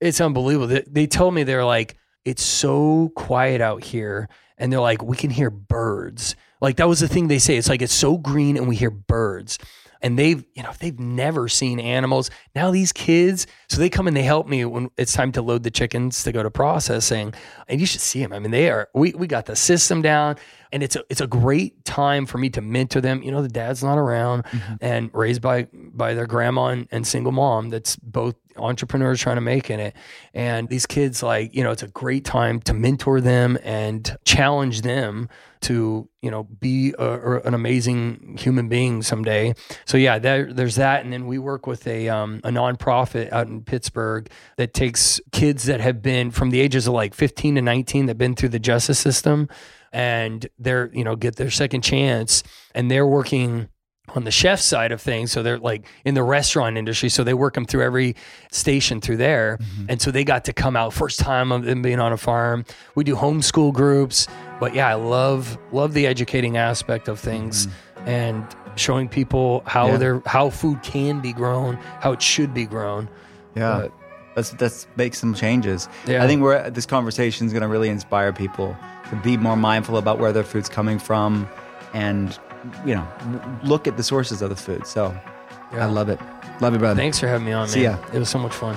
it's unbelievable. They, they told me they're like it's so quiet out here, and they're like we can hear birds. Like that was the thing they say. It's like it's so green, and we hear birds and they've you know they've never seen animals. Now these kids so they come and they help me when it's time to load the chickens to go to processing and you should see them i mean they are we, we got the system down and it's a it's a great time for me to mentor them. You know the dad's not around mm-hmm. and raised by by their grandma and, and single mom that's both entrepreneurs trying to make in it. And these kids like you know it's a great time to mentor them and challenge them to you know be a, an amazing human being someday. So yeah there, there's that. And then we work with a um, a nonprofit out in Pittsburgh that takes kids that have been from the ages of like 15 to 19 that have been through the justice system and they're you know get their second chance. And they're working on the chef side of things. So they're like in the restaurant industry. So they work them through every station through there. Mm-hmm. And so they got to come out first time of them being on a farm. We do homeschool groups. But yeah, I love love the educating aspect of things mm-hmm. and showing people how Yeah. their how food can be grown, how it should be grown. Yeah. But- let's let's make some changes. Yeah. I think we're this conversation is going to really inspire people to be more mindful about where their food's coming from, and you know, look at the sources of the food. So, Yeah. I love it. Love you, brother. Thanks for having me on, man. See ya. It was so much fun.